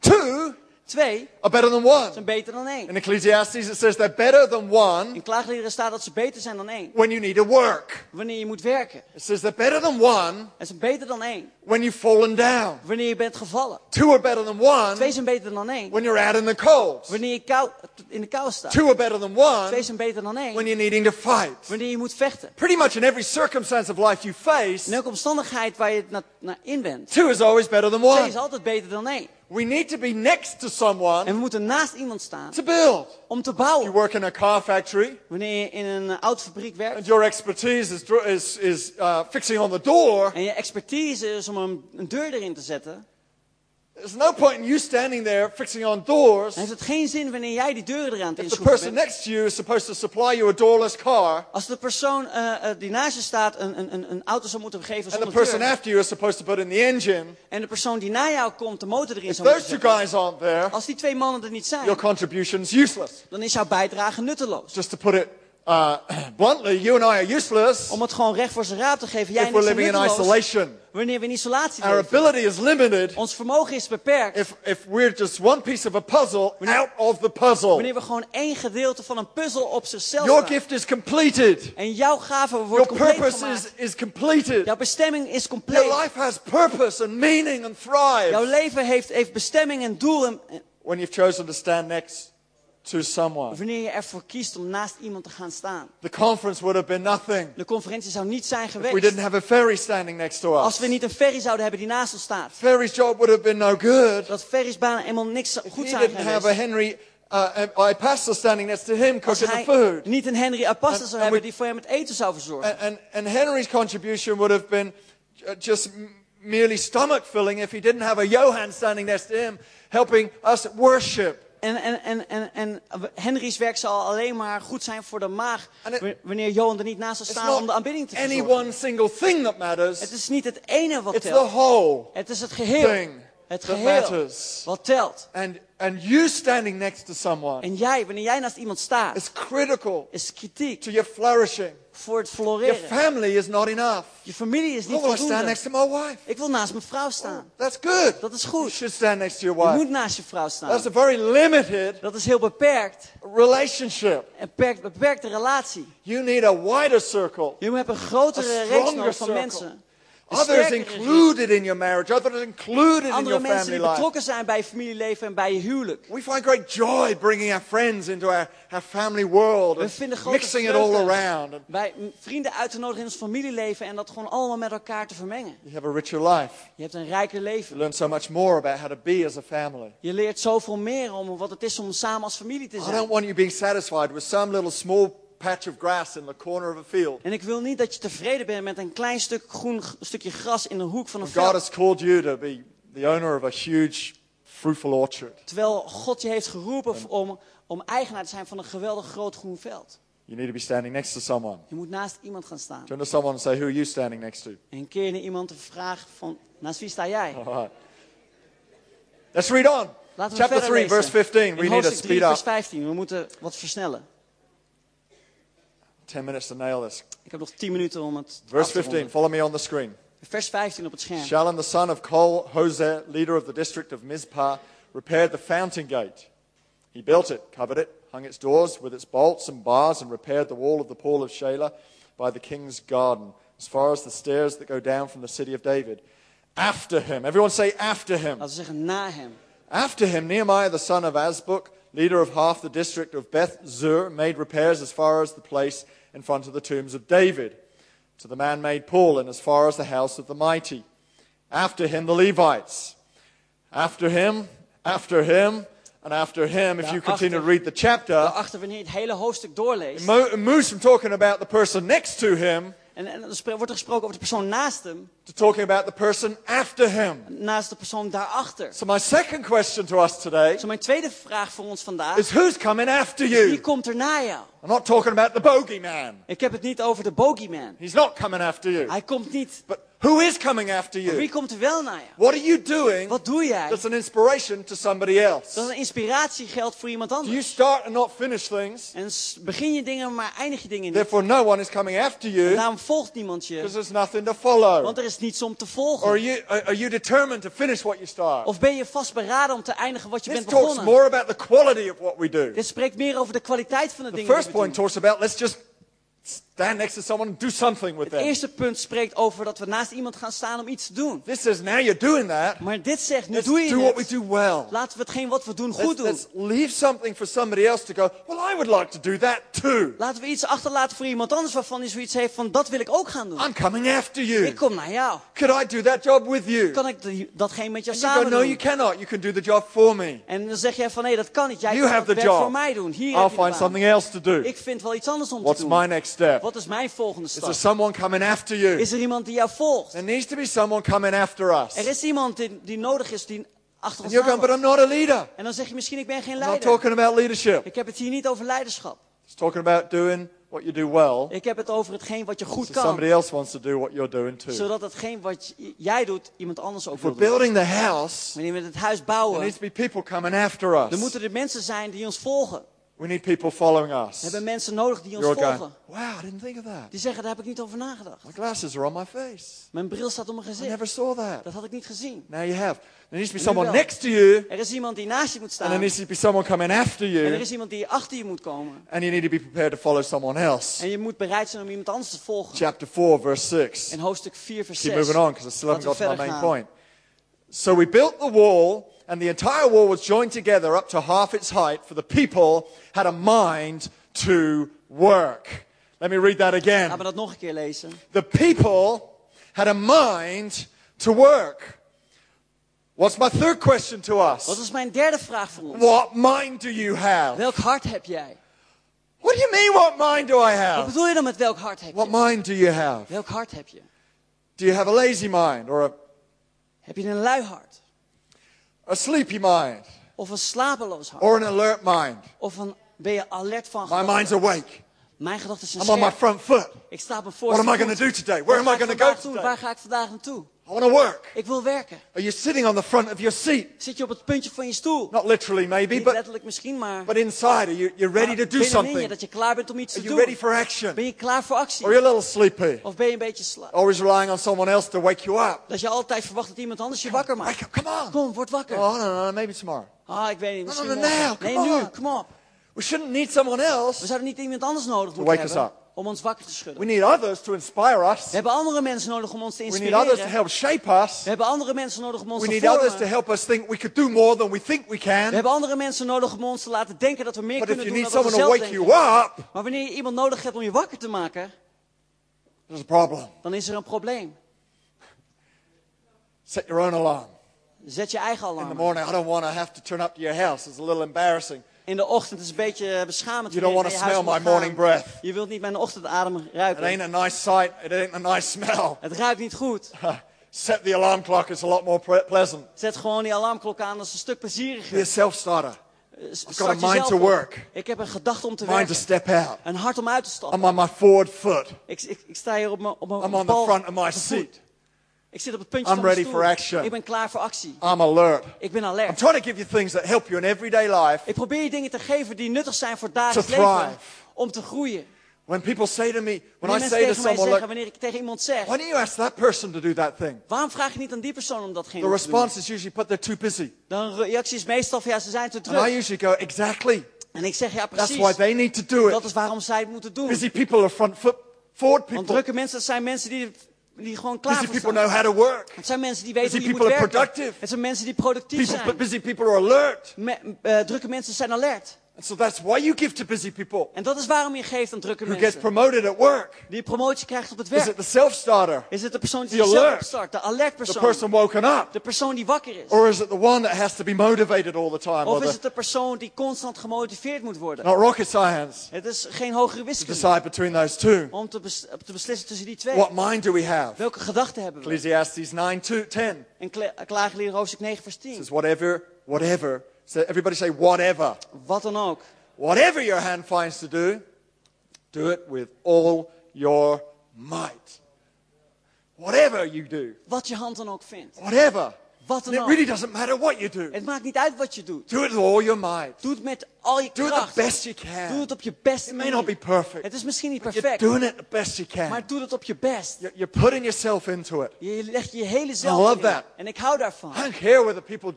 Two Twee are better than one. zijn beter dan één. In Ecclesiastes, it says they're better than one In klaagliederen staat dat ze beter zijn dan één. when you need to work. Wanneer je moet werken. It says they're better than one En zijn beter dan één. when you've fallen down. Wanneer je bent gevallen. Two are better than one Twee zijn beter dan één. when you're out in the cold. Wanneer je kou, in de kou staat. Two are better than one Twee zijn beter dan één. when you're needing to fight. Wanneer je moet vechten. Pretty much in every circumstance of life you face, In elke omstandigheid waar je naar, naar in bent. two is always better than Twee one. is altijd beter dan één. We need to be next to someone En we moeten naast iemand staan to build. om te You bouwen. work in a car factory Wanneer je in een autofabriek werkt. and your expertise is, is, is uh, fixing on the door. En je expertise is om een, een deur erin te zetten. There's no point in you standing there fixing on doors Dan heeft het geen zin wanneer jij die deuren eraan het if the inschroeven person bent. next to you is supposed to supply you a doorless car Als de persoon eh, die naast je staat een, een, een, auto zou moeten geven and the zonder person deur. after you is supposed to put in the engine. En de persoon die na jou komt de motor erin If zou moeten those two zetten. guys aren't there, Als die twee mannen er niet zijn, your contribution is useless. dan is jouw bijdrage nutteloos. Just to put it uh, bluntly, you and I are useless Om het gewoon recht voor zijn raap te geven. Jij if en we're ik in isolation. wanneer we in isolatie Our leven. ability is limited Ons vermogen is beperkt if, if we're just one piece of a puzzle out of the puzzle. wanneer we gewoon één gedeelte van een puzzel op zichzelf Your gift is completed. En jouw gave wordt Your compleet purpose gemaakt. is, is completed. Jouw bestemming is Your compleet. life has purpose and meaning and Jouw thrive leven heeft, heeft bestemming en doel. En when you've chosen to stand next to someone. wanneer je ervoor kiest om naast iemand te gaan staan. The conference would have been nothing De conferentie zou niet zijn if we didn't have a ferry standing next to Als us. we niet een ferry zouden hebben die naast ons staat. Ferry's job would have been no good Dat ferries bijna helemaal niks goed zijn didn't have a. Henry uh, I pastor standing next to him cooking the food. niet een Henry Apostel zou hebben die voor hem het eten zou verzorgen. And, and, and Henry's contribution would have been uh, just merely stomach filling if he didn't have a Johan standing next to him helping us worship. En, en, en, en, en Henry's werk zal alleen maar goed zijn voor de maag. W- wanneer Johan er niet naast zal staan om de aanbidding te any verzorgen. one single thing that matters. Het is niet het ene wat It's the telt. whole Het is het geheel. thing Het that geheel matters. wat telt. And, and you standing next to someone En jij, wanneer jij naast iemand staat, is critical is kritiek to your flourishing. Voor het Your floreren. family is not enough. Je familie is niet want to stand voldoende. next to my wife. Ik wil naast mijn vrouw staan. That's good. Dat is You goed. should stand next to your Je wife. moet naast je vrouw That's staan. a very limited Dat is heel beperkt. relationship. Een beperkt, beperkte relatie. You need a wider circle. Je hebt een grotere reeks nodig van circle. mensen. Others included in your marriage, others included in Andere your mensen family die life. betrokken zijn bij je familieleven en bij je huwelijk. We find great joy bringing our friends into our, our family world We vinden grote mixing it all around. M- vrienden uit te nodigen in ons familieleven en dat gewoon allemaal met elkaar te vermengen. you have a richer life. Je hebt een rijker You leven. learn so much more about how to be as a family. Je leert zoveel meer om wat het is om samen als familie te I don't zijn. want you being satisfied with some little small patch of grass in the corner of a field. En ik wil niet dat je tevreden bent met een klein stuk groen stukje gras in de hoek van een God veld. has called you to be the owner of a huge fruitful orchard. Terwijl God je heeft geroepen om, om eigenaar te zijn van een geweldig groot groen veld. You need to be standing next to someone. Je moet naast iemand gaan staan. Turn to someone and say, Who are you standing next to? En keer naar iemand te vragen van, naast wie sta jij? All right. Let's read on. Laten we Chapter verder 3, lezen. verse 15. We In need to hoofdstuk 3, speed vers up. 15. We moeten wat versnellen. 10 minutes to nail this. Ik heb nog 10 minuten om het Verse 15. Follow me on the screen. Vers 15 op het scherm. Shalom, the son of Kol Hoseh, leader of the district of Mizpah, repaired the fountain gate. He built it, covered it, hung its doors with its bolts and bars, and repaired the wall of the pool of Shelah by the king's garden, as far as the stairs that go down from the city of David. After him, everyone say after him. Laten we zeggen na hem. After him, Nehemiah the son of Azbuk, leader of half the district of Beth Zur, made repairs as far as the place in front of the tombs of David, to the man made pool, and as far as the house of the mighty. After him, the Levites. After him, after him, and after him, if you continue to read the chapter, Daarachter, wanneer je het hele hoofdstuk doorleest. it it moves from talking about the person next to him En, en spre- wordt er gesproken over de persoon naast hem. to talking about the person after him. Naast de persoon daarachter. So, my second question to us today Zo mijn tweede vraag voor ons vandaag. is who's coming after Wie you? komt er na jou? I'm not talking about the bogeyman. Ik heb het niet over de bogeyman. He's not coming after you. Hij komt niet. But who is coming after Maar wie you? komt er wel naar jou? What are you doing Wat doe jij? that's an inspiration to somebody else? Dat een inspiratie geldt voor iemand Do you anders. start and not finish things? En begin je dingen, maar eindig je dingen niet. Therefore, no one is coming after you Daarom volgt niemand je. because there's nothing to follow. Want er is niets om te Or are volgen. you, are you determined to finish what you start? Of ben je vastberaden om te eindigen wat je This bent talks begonnen? more about the quality of what we do. Dit spreekt meer over de kwaliteit van de The dingen die first we doen. point talks about let's just stand next to someone and do something with Het them. eerste punt spreekt over dat we naast iemand gaan staan om iets te doen. This says now you're doing that. Maar dit zegt, nu Let's doe je do what we het. do well. Laten we hetgeen wat we doen goed Let's, doen. let's leave something for somebody else to go, well, I would like to do that too. Laten we iets achterlaten voor iemand anders waarvan hij zoiets heeft van dat wil ik ook gaan doen. I'm coming after you. Ik kom naar jou. Could I do that job with you? Kan ik datgene met jou And you go, samen no, you doen? cannot. You can do the job for me. En dan zeg jij van nee, dat kan niet. Jij You kan have het werk job. voor mij doen. Hier I'll find something else to do. Ik vind wel iets anders om What's te my doen. next step? Wat is mijn volgende Is stap? there someone coming after you? Is er iemand die jou volgt? There needs to be someone coming after us. Er is iemand die, die nodig is, die achter And ons aan going, but. I'm not a leader. En dan zeg je misschien, ik ben geen I'm not leider. talking about leadership. Ik heb het hier niet over leiderschap. It's talking about doing what you do well. Ik heb het over hetgeen wat je goed So somebody kan. else wants to do what you're doing too. Zodat hetgeen wat jij doet, iemand anders ook If wil doen. building the house, Wanneer we het huis there bouwen, needs to be people coming after us. dan moeten er mensen zijn die ons volgen. We need people following We us. hebben mensen nodig die ons You're going, volgen. wow, I didn't think of that. Die zeggen, daar heb ik niet over nagedacht. My glasses are on my face. Mijn bril staat op mijn I gezicht. never saw that. Dat had ik niet gezien. Now you have. There needs to be someone wel. next to you, Er is iemand die naast je moet and staan. there needs to be someone coming after En er you, is iemand die achter je moet komen. and you need to be prepared to follow someone else. En je moet bereid zijn om iemand anders te volgen. Chapter 4, verse 6. In hoofdstuk 4, vers Keep 6. moving on because I still haven't got to we my main point. So we built the wall, and the entire wall was joined together up to half its height, for the people had a mind to work. Let me read that again. we dat nog een keer lezen? The people had a mind to work. What's my third question to Wat us? is mijn derde vraag voor ons? What mind do you have? Welk hart heb jij? What do you mean, what mind do I have? Wat bedoel je dan met welk hart heb je? What mind do you have? Welk hart heb je? Do you have a lazy mind or a, Heb je een lui hart? A sleepy mind Of een slapeloos hart? or an alert mind? Of een, ben je alert van My mind's gedachten? awake. Mijn gedachten zijn I'm on my front foot. Ik sta op mijn What am I voorste going to do today? Waar Where am I going to go today? Waar ga ik vandaag naartoe? I want to work. Ik wil werken. Are you sitting on the front of your seat? Zit je op het puntje van je stoel? Not literally, maybe, Niet but, letterlijk misschien, maar but inside. Are you you're ready to do binnenin je something? dat je klaar bent om iets Are te you ready doen. for action? Ben je klaar voor actie? Or are you a little sleepy? Of ben je een beetje sla? Always relying on someone else to wake you up? Dat je altijd verwacht dat iemand anders je wakker maakt. Wake up, come on. Kom, word wakker. Oh, no, no, no, maybe tomorrow. Ah, ik weet niet, misschien no, no, morgen. now, come Nee, nu, on. kom op. We shouldn't need someone We else. zouden niet iemand anders nodig moeten wake us hebben up. Om ons wakker te schudden. We need others to inspire us. We hebben andere mensen nodig om ons te We need others to inspireren. help shape us. We hebben andere mensen nodig om ons We te need others to vormen. help us think we could do more than we think we We can. hebben andere mensen nodig om ons te laten denken dat we meer But if kunnen you doen need dan we zelf wake you denken. up, Maar wanneer je iemand nodig hebt om je wakker te maken, there's a problem. dan is er een probleem. Set your own alarm. Zet je eigen In the alarm. morning, I don't want to have to turn up to your house. It's a little embarrassing. In de ochtend is het een beetje beschamend. You don't want to smell my morning breath. Je wilt niet mijn ochtendadem It ruiken. ain't a nice sight. It ain't a nice smell. Het ruikt niet goed. Set the alarm clock. It's a lot more pleasant. Zet gewoon die alarmklok aan, dat is een stuk Be a plezieriger. self-starter. Start got a mind to work. Ik heb een gedachte om te Mind to werken. step out. Een hart om uit te stappen. I'm on my forward foot. Ik, ik, ik sta hier op mijn, op mijn I'm on the front of my seat. Ik zit op het puntje I'm van ready stoel. for action. Ik ben klaar voor actie. I'm alert. Ik ben I'm alert. trying to give you things that help you in everyday life. Ik probeer je dingen te geven die nuttig zijn voor dagelijks leven. Om te groeien. When people say to me, when I mensen say to someone, zeggen, wanneer ik tegen iemand zeg, why don't you ask that person to do that thing? waarom vraag je niet aan die persoon om datgene The te doen? response is usually, but they're too busy. Dan reactie is meestal van ja, ze zijn te And I druk. usually go, exactly. En ik zeg ja, That's precies. why they need to do Dat it. is waarom zij het moeten doen. Busy people are front foot, forward Want people. drukke mensen, dat zijn mensen die, die gewoon klaar Busy people know how to work. Het zijn mensen die weten Busy hoe je moet werken. productive. Het zijn mensen die productief People, zijn. busy people are alert. Me- eh, drukke mensen zijn alert. And so that's why you give to busy people En dat is waarom je geeft aan drukke who gets mensen. promoted at work. Die promotie krijgt op het Is it werk. the self-starter? Is het de persoon die The alert. opstart? De alert The persoon? person woken up? De persoon die wakker is? Or is it the one that has to be motivated all the time? Of is the, het de persoon die constant gemotiveerd moet worden? not rocket science. Het is geen hogere To wiskunde decide between those two. om te, bes- te beslissen tussen die twee. What mind do we have? Welke gedachten hebben we? Ecclesiastes 9 2, 10 En Kla- Klaaglied hoofdstuk 9 vers 10. says, whatever, whatever. So everybody say, whatever. Wat dan ook. Whatever your hand finds to do, do it with all your might. Whatever you do, Wat je hand dan ook vindt. whatever. Wat dan it really doesn't matter what you do. Het maakt niet uit wat je doet. Do it with all your might. Doe het met al je Do it the best you Doe can. het op je beste It may not be perfect. Het is misschien niet but You're perfect, doing it the best you can. maar doe het op je best. You're you're putting yourself into it. Je legt je hele I love in. that. En ik hou daarvan. I don't care whether people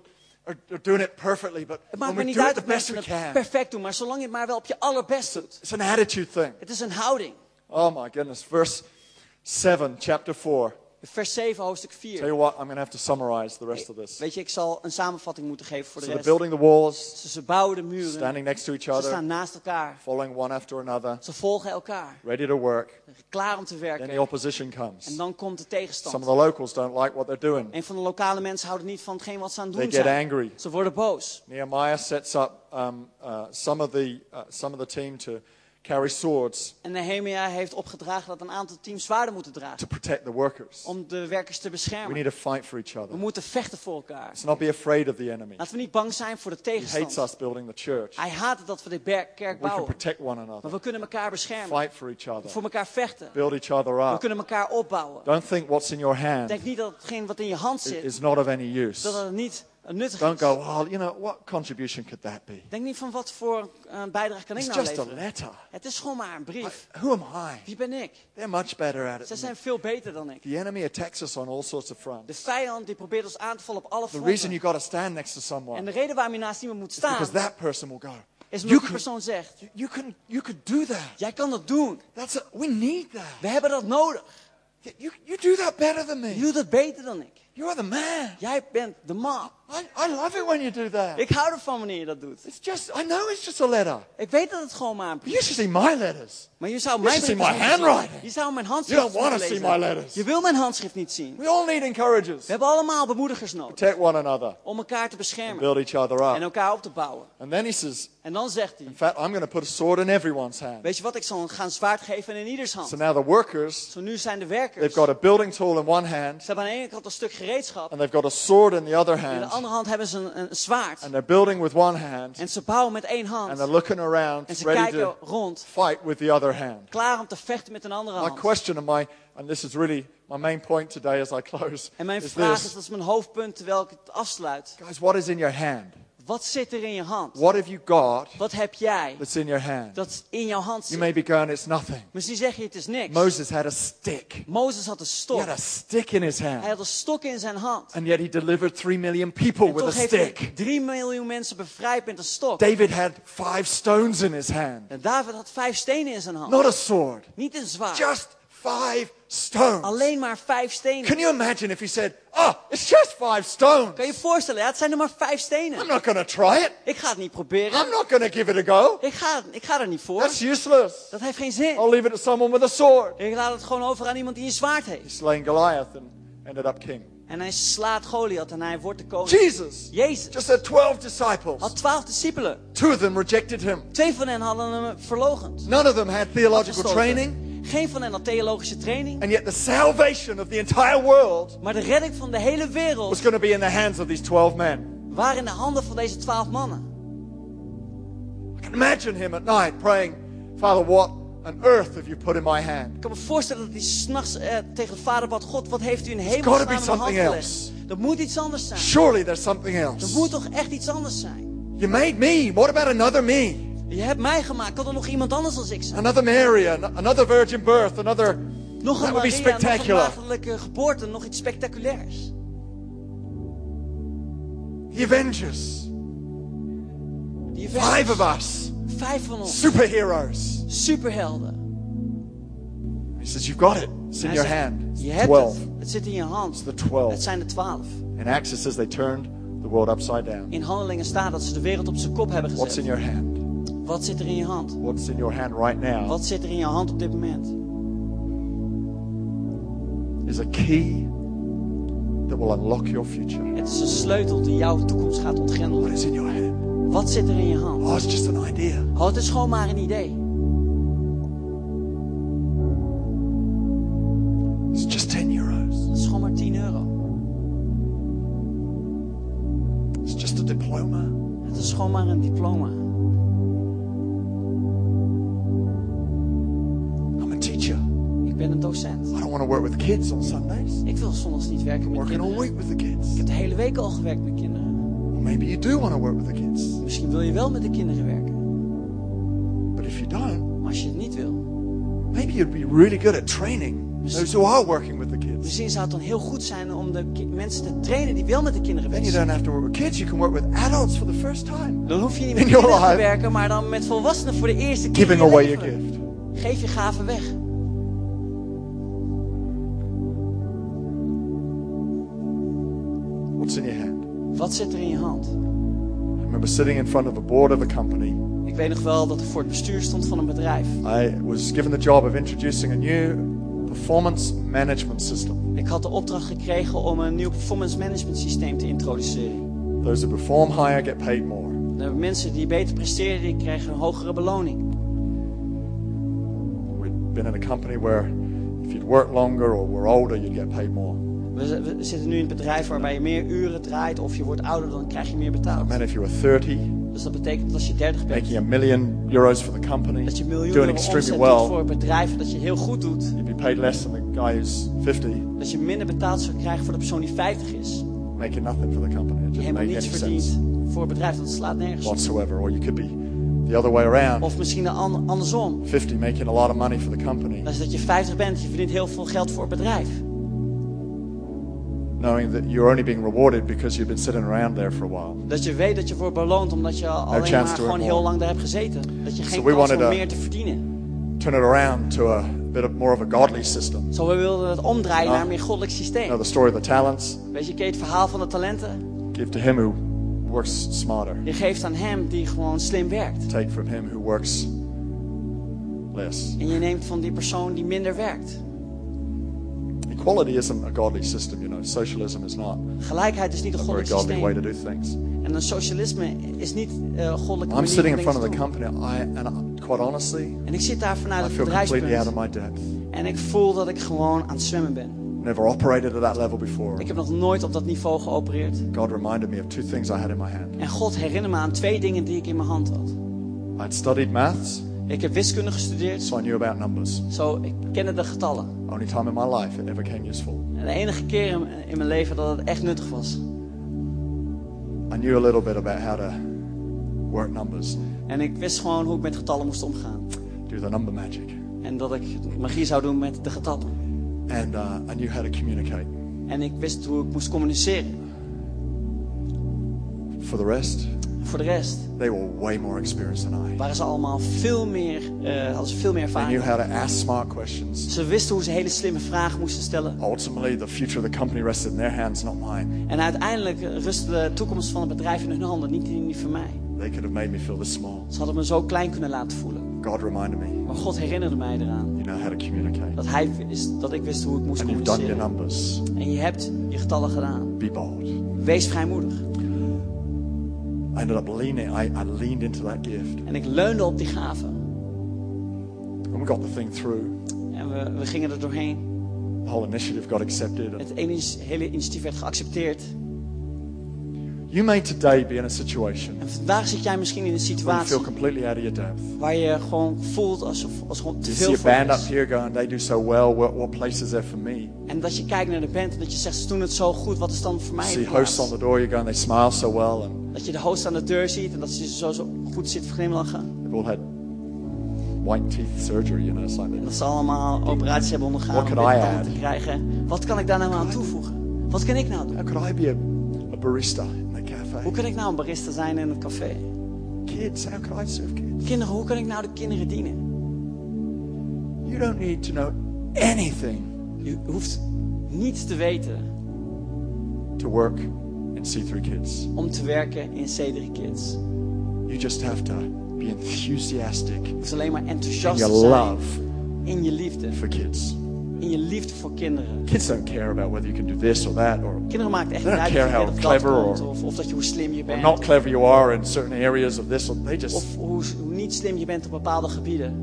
are, are doing it perfectly, but when we do it the best we can, perfect doen, maar zolang je het maar wel op je allerbest doet. it's an attitude thing. Het is een houding. Oh my goodness. Verse 7, chapter 4. Vers 7, hoofdstuk Tell 4. you what, I'm going to have to summarize the rest of this. Weet je, ik zal een samenvatting moeten geven voor de So they're rest. building the walls, Ze, ze bouwen de muren. standing next to each Ze other, staan naast elkaar. following one after another, Ze volgen elkaar. ready to work. Klaar om te Then werken. the opposition comes. En dan komt de Some tegenstand. of the locals don't like what they're doing. Een van de lokale mensen houden niet van hetgeen wat ze aan het They doen get zijn. angry. Ze worden boos. Nehemiah sets up um, uh, some, of the, uh, some of the team to carry swords En Nehemia heeft opgedragen dat een aantal teams zwaarden moeten to dragen. protect the workers. Om de werkers te We beschermen. need to fight for each We other. moeten vechten voor elkaar. Let's not be afraid of the enemy. Laten we niet bang zijn voor de He hates us building the church. Hij haat het dat we de kerk We can bouwen. protect one Maar another, we kunnen elkaar beschermen. fight for each other, Voor elkaar vechten. build each other We up. kunnen elkaar opbouwen. Don't think what's in your hand Denk niet dat hetgeen wat in je hand zit, is not of any use. dat het niet Don't go, you know, what contribution could that be? Denk niet van wat voor eh, bijdrage kan ik It's nou just a leveren. letter. Het is gewoon maar een I- brief. who am I? Wie ben ik? They're much better at it. Than zijn veel beter dan ik. The enemy attacks us on all sorts of De fronts. vijand die probeert ons aan te vallen op alle The reason fronten. you got to stand next to En someone de reden waarom je naast iemand moet is because staan, that person will go. is omdat die can, persoon zegt, you, can, you could do that. jij kan dat doen. That's a, we need that. We hebben dat nodig. You, you, do that better than Je me. doet het beter dan ik. You are the man. Jij bent de man. I, I love it when you do that. Ik hou ervan wanneer je dat doet. It's just, I know it's just a letter. Ik weet dat het gewoon maar een brief you should see my letters. Maar je zou You mijn should see brief my handwriting. Je zou mijn You handschrift don't want to moeten see lezen. my letters. Je wil mijn handschrift niet zien. We all need encouragers. We hebben allemaal bemoedigers nodig. Protect one another. Om elkaar te beschermen. Build each other En up. elkaar op te bouwen. And then he says, En dan zegt hij. in fact, I'm going to put a sword in everyone's hand. Weet je wat, ik zal gaan zwaard geven in ieders hand. So now the workers, Zo nu zijn de they've werkers. got a building tool in one hand, Ze hebben aan de ene kant een stuk gereedschap. and they've got a sword in the other de hand, andere hand hebben ze een, een zwaard. and they're building with one hand, En ze bouwen met één and hand. they're looking around, En ze ready kijken to rond. fight with the other hand. Klaar om te vechten met een andere My hand. question and my, and this is really my main point today as I close, En mijn is vraag is, this. dat is mijn hoofdpunt terwijl ik het afsluit. Guys, what is in your hand? Wat zit er in je hand? What have you got Wat heb jij that's in your hand? dat in jouw hand You zit? may be going, it's nothing. Misschien zeg je het is niks. Moses had a stick. Mozes had een He stok. had a stick in his Hij hand. had een stok in zijn hand. And yet he delivered three million people En with a heeft hij stick. drie miljoen mensen bevrijd met een stok. David had five stones in his hand. En David had vijf stenen in zijn hand. Not a sword. Niet een zwaard. Just five stones. Alleen maar vijf stenen. Can you imagine if he said, oh, it's just five stones. Kan je voorstellen? Ja, het zijn er maar vijf I'm stenen. not going to try it. Ik ga het niet I'm proberen. not going to give it a go. Ik ga, ik ga er niet voor. That's useless. Dat heeft geen zin. I'll leave it to someone with a sword. Ik laat het gewoon over aan iemand die een zwaard He heeft. slain Goliath and ended up king. En hij slaat Goliath en hij wordt de koning. Jesus Jezus just had 12 disciples. had twaalf discipelen. Two of them rejected him. Twee van hen hadden hem verlogend. None of them had theological training. Geen van hen had theologische training. And yet the salvation of the entire world Maar de redding van de hele was wereld going to be in the hands of these 12 men. waren in de handen van deze twaalf mannen. I can imagine him at night praying, Father, what on earth have you put in my hand? Ik kan me voorstellen dat hij s'nachts eh, tegen de vader bad, God, wat heeft u in hemel in mijn hand something gelegd? else. Dat moet iets anders zijn. Surely there's something Er else. moet toch echt iets anders zijn? You made me. What about another me? Je hebt mij gemaakt. Kan er nog iemand anders als ik zijn? Another Mary, an- another virgin birth, another. Nog een Maria, nog een spectacular. maagdelijke geboorte, nog iets spectaculairs. The Avengers. Die Five of us. Vijf van ons. Superheroes. Superhelden. He says, You've got it. It's in your zegt, hand. It's Je hebt 12. het. Het zit in je hand. It's the 12. Het zijn de twaalf. In Acts it says they turned the world upside down. In handelingen staat dat ze de wereld op zijn kop hebben What's in gezet. your hand? Wat zit er in je hand? What's in your hand right now Wat zit er in je hand op dit moment? is a key that will unlock your future. Het is een sleutel die jouw toekomst gaat What ontgrendelen. is in your hand? Wat zit er in je hand? Oh, it's just an idea. Oh, het is gewoon maar een idee. It's just 10 euros. Het is gewoon maar 10 euro. It's just a diploma. Het is gewoon maar een kids on Sundays. Ik wil zondags niet werken met working all kinderen. week with the kids. Ik heb de hele week al gewerkt met kinderen. Or maybe you do want to work with the kids. Misschien wil je wel met de kinderen werken. But if you don't, Maar als je het niet wil, maybe you'd be really good at training those who are working with the kids. misschien zou het dan heel goed zijn om de mensen te trainen die wel met de kinderen Then you werken. don't have to work with kids. You can work with adults for the first time. Dan hoef je niet met kinderen te werken, maar dan met volwassenen voor de eerste keer. Giving away your gift. Geef je gaven weg. What's in your hand? Wat zit er in je hand? I remember sitting in front of a board of a company. Ik weet nog wel dat ik voor het bestuur stond van een bedrijf. I was given the job of introducing a new performance management system. Ik had de opdracht gekregen om een nieuw performance management systeem te introduceren. Those who perform higher get paid more. De mensen die beter presteerden, die kregen een hogere beloning. been in a company where if you'd worked longer or were older, you'd get paid more. We, we zitten nu in een bedrijf waarbij je meer uren draait of je wordt ouder, dan krijg je meer betaald. Man, if you were 30, Dus dat betekent dat als je 30 bent, making a million euros for the company, dat je doing miljoenen extremely omzet doet voor well, het bedrijf dat je heel goed doet. you'd be paid less than the guy who's 50, Dat je minder betaald zou krijgen voor de persoon die 50 is. making nothing for the company. It helemaal niets verdient voor het bedrijf. Dat slaat nergens whatsoever. Or you could be the other way around, Of misschien de an- andersom. 50, making a lot of money for the company, Dat is dat je 50 bent, je verdient heel veel geld voor het bedrijf. Knowing that you're only being rewarded because you've been sitting around there for a while. Dat je weet dat je wordt beloond omdat je alleen maar gewoon heel lang daar hebt gezeten. Dat je geen we kans hebt meer te verdienen. Turn it around to a bit of more of a godly system. Zo we wilden het omdraaien naar een meer goddelijk You systeem. know, the story of the talents, Weet je, ken het verhaal van de talenten? give to him who works smarter. Je geeft aan hem die gewoon slim werkt. Take from him who works less. En je neemt van die persoon die minder werkt. Equality isn't a godly system, you know. Socialism is not Gelijkheid is niet een very goddelijk godly way to systeem. do things. En een socialisme is niet uh, goddelijke I'm sitting in front of the company, I, and I, quite honestly, En ik zit daar vanuit I het feel completely out of my depth. En ik voel dat ik gewoon aan het zwemmen ben. Never operated at that level before. Ik heb nog nooit op dat niveau geopereerd. God reminded me of two things I had in my hand. En God herinnerde me aan twee dingen die ik in mijn hand had. I'd studied maths, Ik heb wiskunde gestudeerd, so I knew about numbers. zo ik kende de getallen. Only time in my life it ever came useful. En de enige keer in, in mijn leven dat het echt nuttig was. I knew a little bit about how to work numbers, En ik wist gewoon hoe ik met getallen moest omgaan. do the number magic. En dat ik magie zou doen met de getallen. And uh, I knew how to communicate. En ik wist hoe ik moest communiceren. For the rest, Voor de rest they were way more experienced than I. waren ze allemaal veel meer, eh, hadden ze veel meer They knew ervaring. how to ask smart questions. Ze wisten hoe ze hele slimme vragen moesten stellen. Ultimately, the future of the company rested in their hands, not mine. En uiteindelijk rustte de toekomst van het bedrijf in hun handen, niet in die van mij. They could have made me feel this small. Ze hadden me zo klein kunnen laten voelen. God reminded me, Maar God herinnerde mij eraan. you know how to communicate. Dat, hij wist, dat ik wist hoe ik moest And you've done your communiceren. numbers. En je hebt je getallen gedaan. Be bold. Wees vrijmoedig. I ended up leaning, I, I leaned into that gift. En ik leunde op die gaven. And we got the thing through. En we, we gingen er doorheen. The whole initiative got accepted. Het hele initiatief werd geaccepteerd. You may today be in a situation En vandaag zit jij misschien in een where you situatie feel completely out of your depth. waar je gewoon voelt alsof, als gewoon te You veel see a voor band up here going, they do so well. What, what place is there for me? En dat je kijkt naar de band en dat je zegt, ze doen het zo goed, wat is dan voor mij You see hosts on the door, you're going, they smile so well. And Dat je de host aan de deur ziet en dat ze zo, zo goed zit te glimlachen. they've all had white teeth surgery, you know, it's like En that. dat ze allemaal operaties hebben ondergaan What om can I witte tanden add? te krijgen. Wat kan ik daar nou aan toevoegen? Wat kan ik nou doen? How could I be a, a barista? Hoe kan ik nou een barista zijn in het café? Kids, how could I serve kids? Kinderen, hoe kan ik nou de kinderen dienen? You don't need to know anything Je hoeft niets te weten to work in C3 Kids. om te werken in C3 Kids. You just have to be enthusiastic Je hoeft alleen maar in enthousiast your te zijn love in je liefde. for kids. In je liefde voor kinderen. Kids don't care about whether you can do this or that or, Kinderen maken echt niet uit of care je of clever or- of, of dat je hoe slim je or bent. not clever you are in certain areas of this. Or they just Of hoe, hoe niet slim je bent op bepaalde gebieden.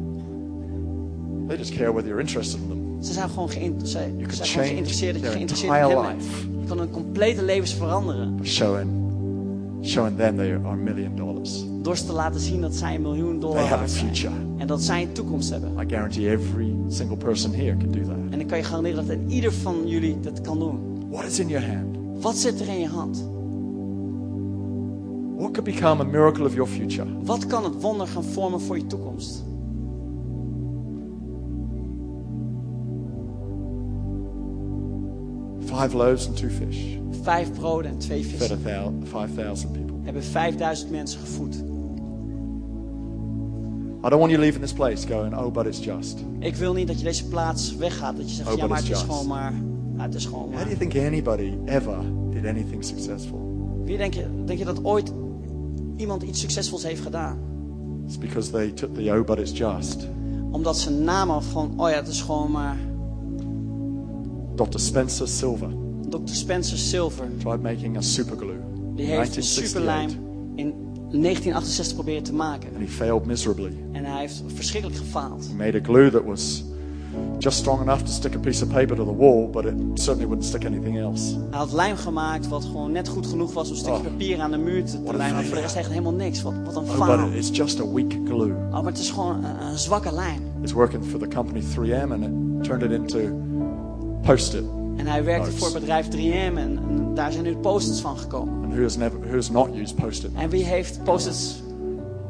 they just care whether you're interested in them. Ze zijn gewoon, geïnter- ze You zijn gewoon geïnteresseerd dat je geïnteresseerd in bent. life Je kan hun complete levens veranderen. showing showing them they are a million dollars. Door ze te laten zien dat zij een miljoen dollar future. En dat zij een toekomst hebben. I guarantee every single person here can do that. En ik kan je garanderen dat ieder van jullie dat kan doen. What is in your hand? Wat zit er in je hand? What could become a miracle of your future? Wat kan het wonder gaan vormen voor je toekomst? Five loaves and two fish Vijf broden en twee fed a vissen thou- 5,000 people. hebben 5000 mensen gevoed. I don't want you leaving this place going, oh, but it's just. Ik wil niet dat je deze plaats weggaat. Dat je zegt, Oh, ja maar het is just. gewoon maar... Ja, het is gewoon How do maar. you think anybody ever did anything successful? Wie denk je, denk je dat ooit iemand iets succesvols heeft gedaan? It's because they took the oh, but it's just. Omdat ze namen van, oh ja, het is gewoon maar Dr. Spencer Silver Dr. Spencer Silver. tried making a super glue. Die heeft een superlijm 1968 proberen te maken. And he failed miserably. En hij heeft verschrikkelijk gefaald. He made a glue that was just strong enough to stick a piece of paper to the wall, but it certainly wouldn't stick anything else. Hij had lijm gemaakt wat gewoon net goed genoeg was om een stukje Oh. papier aan de muur te, lijmen. Maar voor de rest echt helemaal niks. Wat, wat een Oh, faal. but it's just a weak glue. Oh, maar het is gewoon een, een zwakke lijm. It's working for the company 3M, and it turned it into post-it. En hij werkte Nice. voor het bedrijf 3M en, en daar zijn nu post-its van gekomen. Who has never, who has not used post-it? En wie heeft post-its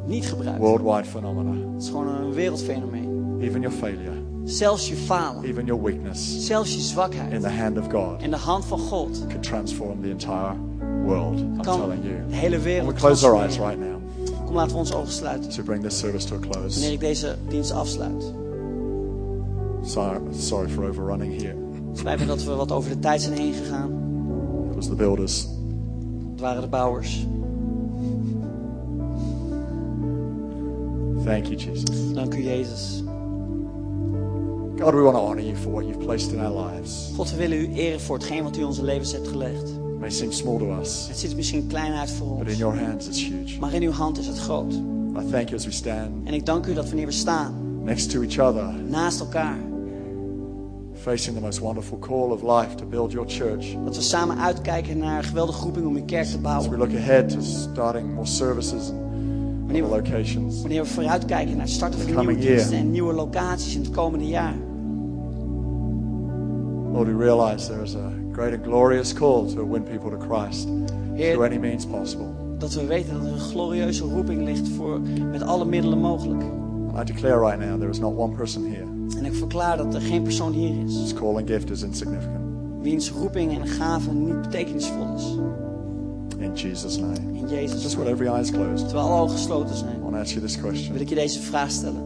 niet gebruikt? Worldwide phenomena. Het is gewoon een wereldfenomeen. Even your failure, Zelfs je falen, even your weakness, zelfs je in zwakheid the hand of God, in de hand van God could transform the entire world. I'm kan telling you. de hele wereld we close our eyes right now Kom, laten we onze ogen sluiten. to bring this service to a Wanneer close. ik deze dienst afsluit. Sorry, sorry for overrunning here. Spijt me dat we wat over de tijd zijn heen gegaan. It was the builders. Waren de bouwers. Thank you, Jesus. Dank u, Jezus. God, we want to honor you for what you've placed in our lives. God, we willen u eren voor hetgeen wat u in onze levens hebt gelegd. It may seem small to us, Het ziet misschien klein uit voor but in ons, your hands it's huge. maar in uw hand is het groot. I thank you as we stand En ik dank u dat wanneer we staan, next to each other, naast elkaar, facing the most wonderful call of life to build your church. dat we samen uitkijken naar een geweldige roeping om uw kerk te As we look ahead to starting more services and Wanneer we, locations. wanneer we vooruitkijken naar het starten van nieuwe diensten en nieuwe locaties in het komende jaar. Lord, we realize there is a great and glorious call to win people to Christ Heer, through any means possible. dat we weten dat er een glorieuze roeping ligt voor met alle middelen mogelijk. I declare right now there is not one person here En ik verklaar dat er geen persoon hier is whose call and gift is insignificant. wiens roeping en gave niet betekenisvol is. In Jesus' name. In Jezus. Just with every eye is closed, Terwijl alle ogen gesloten zijn, I want to ask you this wil question. ik je deze vraag stellen.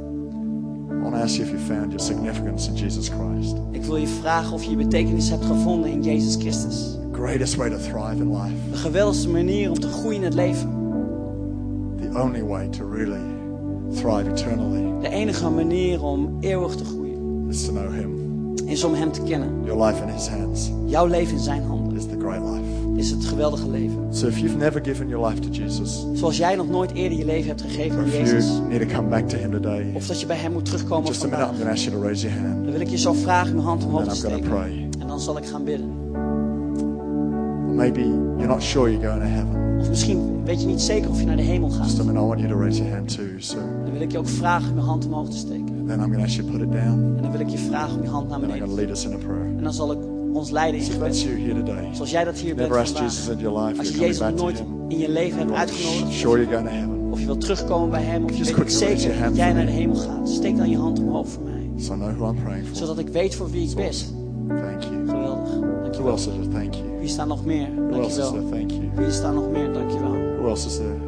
I want to ask you if you found your significance in Jesus Christ. Ik wil je vragen of je je betekenis hebt gevonden in Jezus Christus. The greatest way to thrive in life, De geweldigste manier om te groeien in het leven. the only way to really thrive eternally De enige manier om eeuwig te groeien is to know Him. is om Hem te kennen. Your life in His hands Jouw leven in Zijn handen is the great life. is het geweldige leven. So if you've never given your life to Jesus, Zoals jij nog nooit eerder je leven hebt gegeven aan Jezus. you need to come back to Him today, Of dat je bij Hem moet terugkomen just a minute, I'm vandaag. going to ask you to raise your hand. Dan wil ik je zo vragen om je hand omhoog te steken. pray. En dan zal ik gaan bidden. Or maybe you're not sure you're going to heaven. Of misschien weet je niet zeker of je naar de hemel gaat. Just a minute, I want you to raise your hand too. So wil ik je ook vragen om je hand omhoog te steken. then I'm going to ask you put it down. En dan wil ik je vragen om je hand naar And I'm going beneden to lead us in a prayer. En dan zal ik ons leiden in So gebed. you here today. Zoals jij dat hier bent Jesus vandaag. your life. Als je Jezus nooit in je leven hebt uitgenodigd. sure you're going to heaven. Of je wilt terugkomen bij Hem. Of je weet zeker dat jij naar de hemel gaat. Steek dan je hand omhoog voor mij. So I know who I'm praying for. Zodat ik weet voor wie ik bid. Thank you. Geweldig. Who Dankjewel. else is there? Thank you. Wie staat nog meer? Who else is Dankjewel. there? Thank you. Wie staat nog meer? Dankjewel. Who else is there?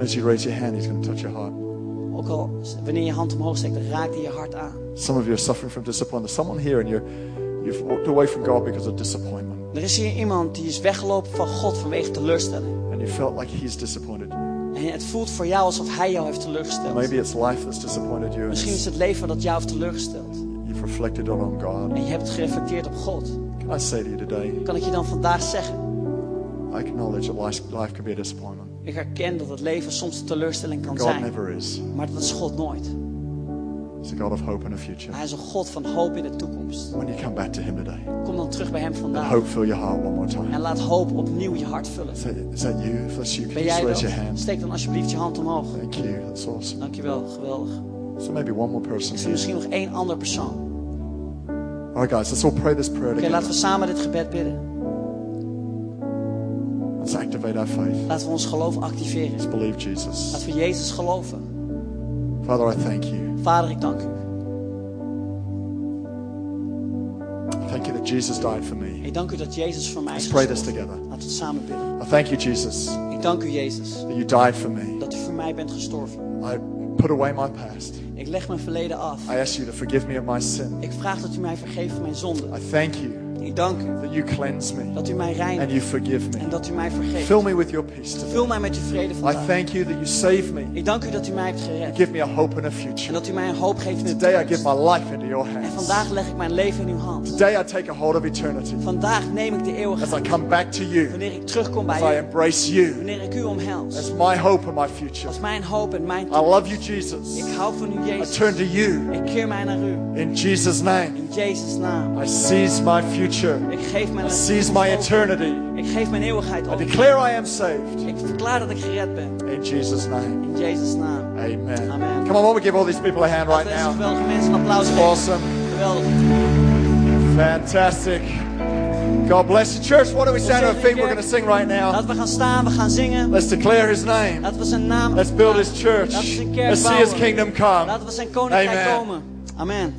Even as you raise your hand, He's going to touch your heart. Ook al wanneer je hand omhoog steekt, raakt hij je hart aan. Some of you are suffering from disappointment. Someone here and you're, you've walked away from God because of disappointment. Er is hier iemand die is weggelopen van God vanwege teleurstelling. And you felt like He's disappointed. En het voelt voor jou alsof hij jou heeft teleurgesteld. Maybe it's life that's disappointed you. And Misschien is het leven dat jou heeft teleurgesteld. you've reflected on God. En je hebt gereflecteerd op God. Can I say to you today, Kan ik je dan vandaag zeggen? I acknowledge that life, life can be a disappointment. Ik herken dat het leven soms een teleurstelling kan God zijn. never is. Maar dat is God nooit. He's a God of hope and a future. Hij is een God van hoop in de toekomst. When you come back to Him today, Kom dan terug bij hem vandaag. hope fill your heart one more En time. laat hoop opnieuw je hart vullen. Is that, is that you? If that's you, can Ben jij raise your hand? Steek dan alsjeblieft je hand omhoog. Thank you. That's awesome. Dankjewel, geweldig. So maybe one more person Ik zie misschien nog één andere persoon. All right, guys, let's all pray this prayer Oké, together. laten we samen dit gebed bidden. Activate our faith. Laten we ons geloof activeren. Let's believe Jesus. Laten we Jezus geloven. Father, I thank you. Vader, ik dank u. Thank you that Jesus died for me. Ik dank u dat Jezus voor mij is Let's pray this together. Laten we samen bidden. I thank you, Jesus, Ik dank u, Jezus, that you died for me. dat u voor mij bent gestorven. I put away my past. Ik leg mijn verleden af. I ask you to forgive me of my sin. Ik vraag dat u mij vergeeft van mijn zonde. I thank you Ik dank u that you cleanse me dat u mij and you forgive en me. dat u mij vergeeft. Fill me with your peace today. Vul mij met uw vrede I thank you that you save me. Ik dank u dat u mij hebt gered. Give me a hope and a En future. dat u mij een hoop geeft in de Today I give my life into your En hands. vandaag leg ik mijn leven in uw hand. Today I take a hold of eternity Vandaag neem ik de as I come back to you, Wanneer ik terugkom as I bij u. embrace you Wanneer ik u omhels. as my hope and my future. Als mijn hoop en mijn I love you, Jesus. Ik hou van u, I Jezus. turn to you Ik keer mij naar u. in Jesus' name. In Jezus' naam. I seize my future. Ik geef mijn I seize my eternity. Ik geef mijn eeuwigheid I declare I am saved Ik verklaar dat ik gered ben. in Jesus' name. In Jezus' naam. Amen. Amen. Come on, why don't we give all these people a hand right Laten we deze now? geweldige mensen een applaus geven. Awesome. Geweldig. Fantastic. God bless you, church. What don't we stand to our feet? We're going to sing right now. Laten we gaan staan, we gaan zingen. Let's declare His name. Laten we zijn naam Let's build His church. Laten we zijn kerk Let's see His kingdom come. Laten we zijn koninkrijk Amen. komen. Amen.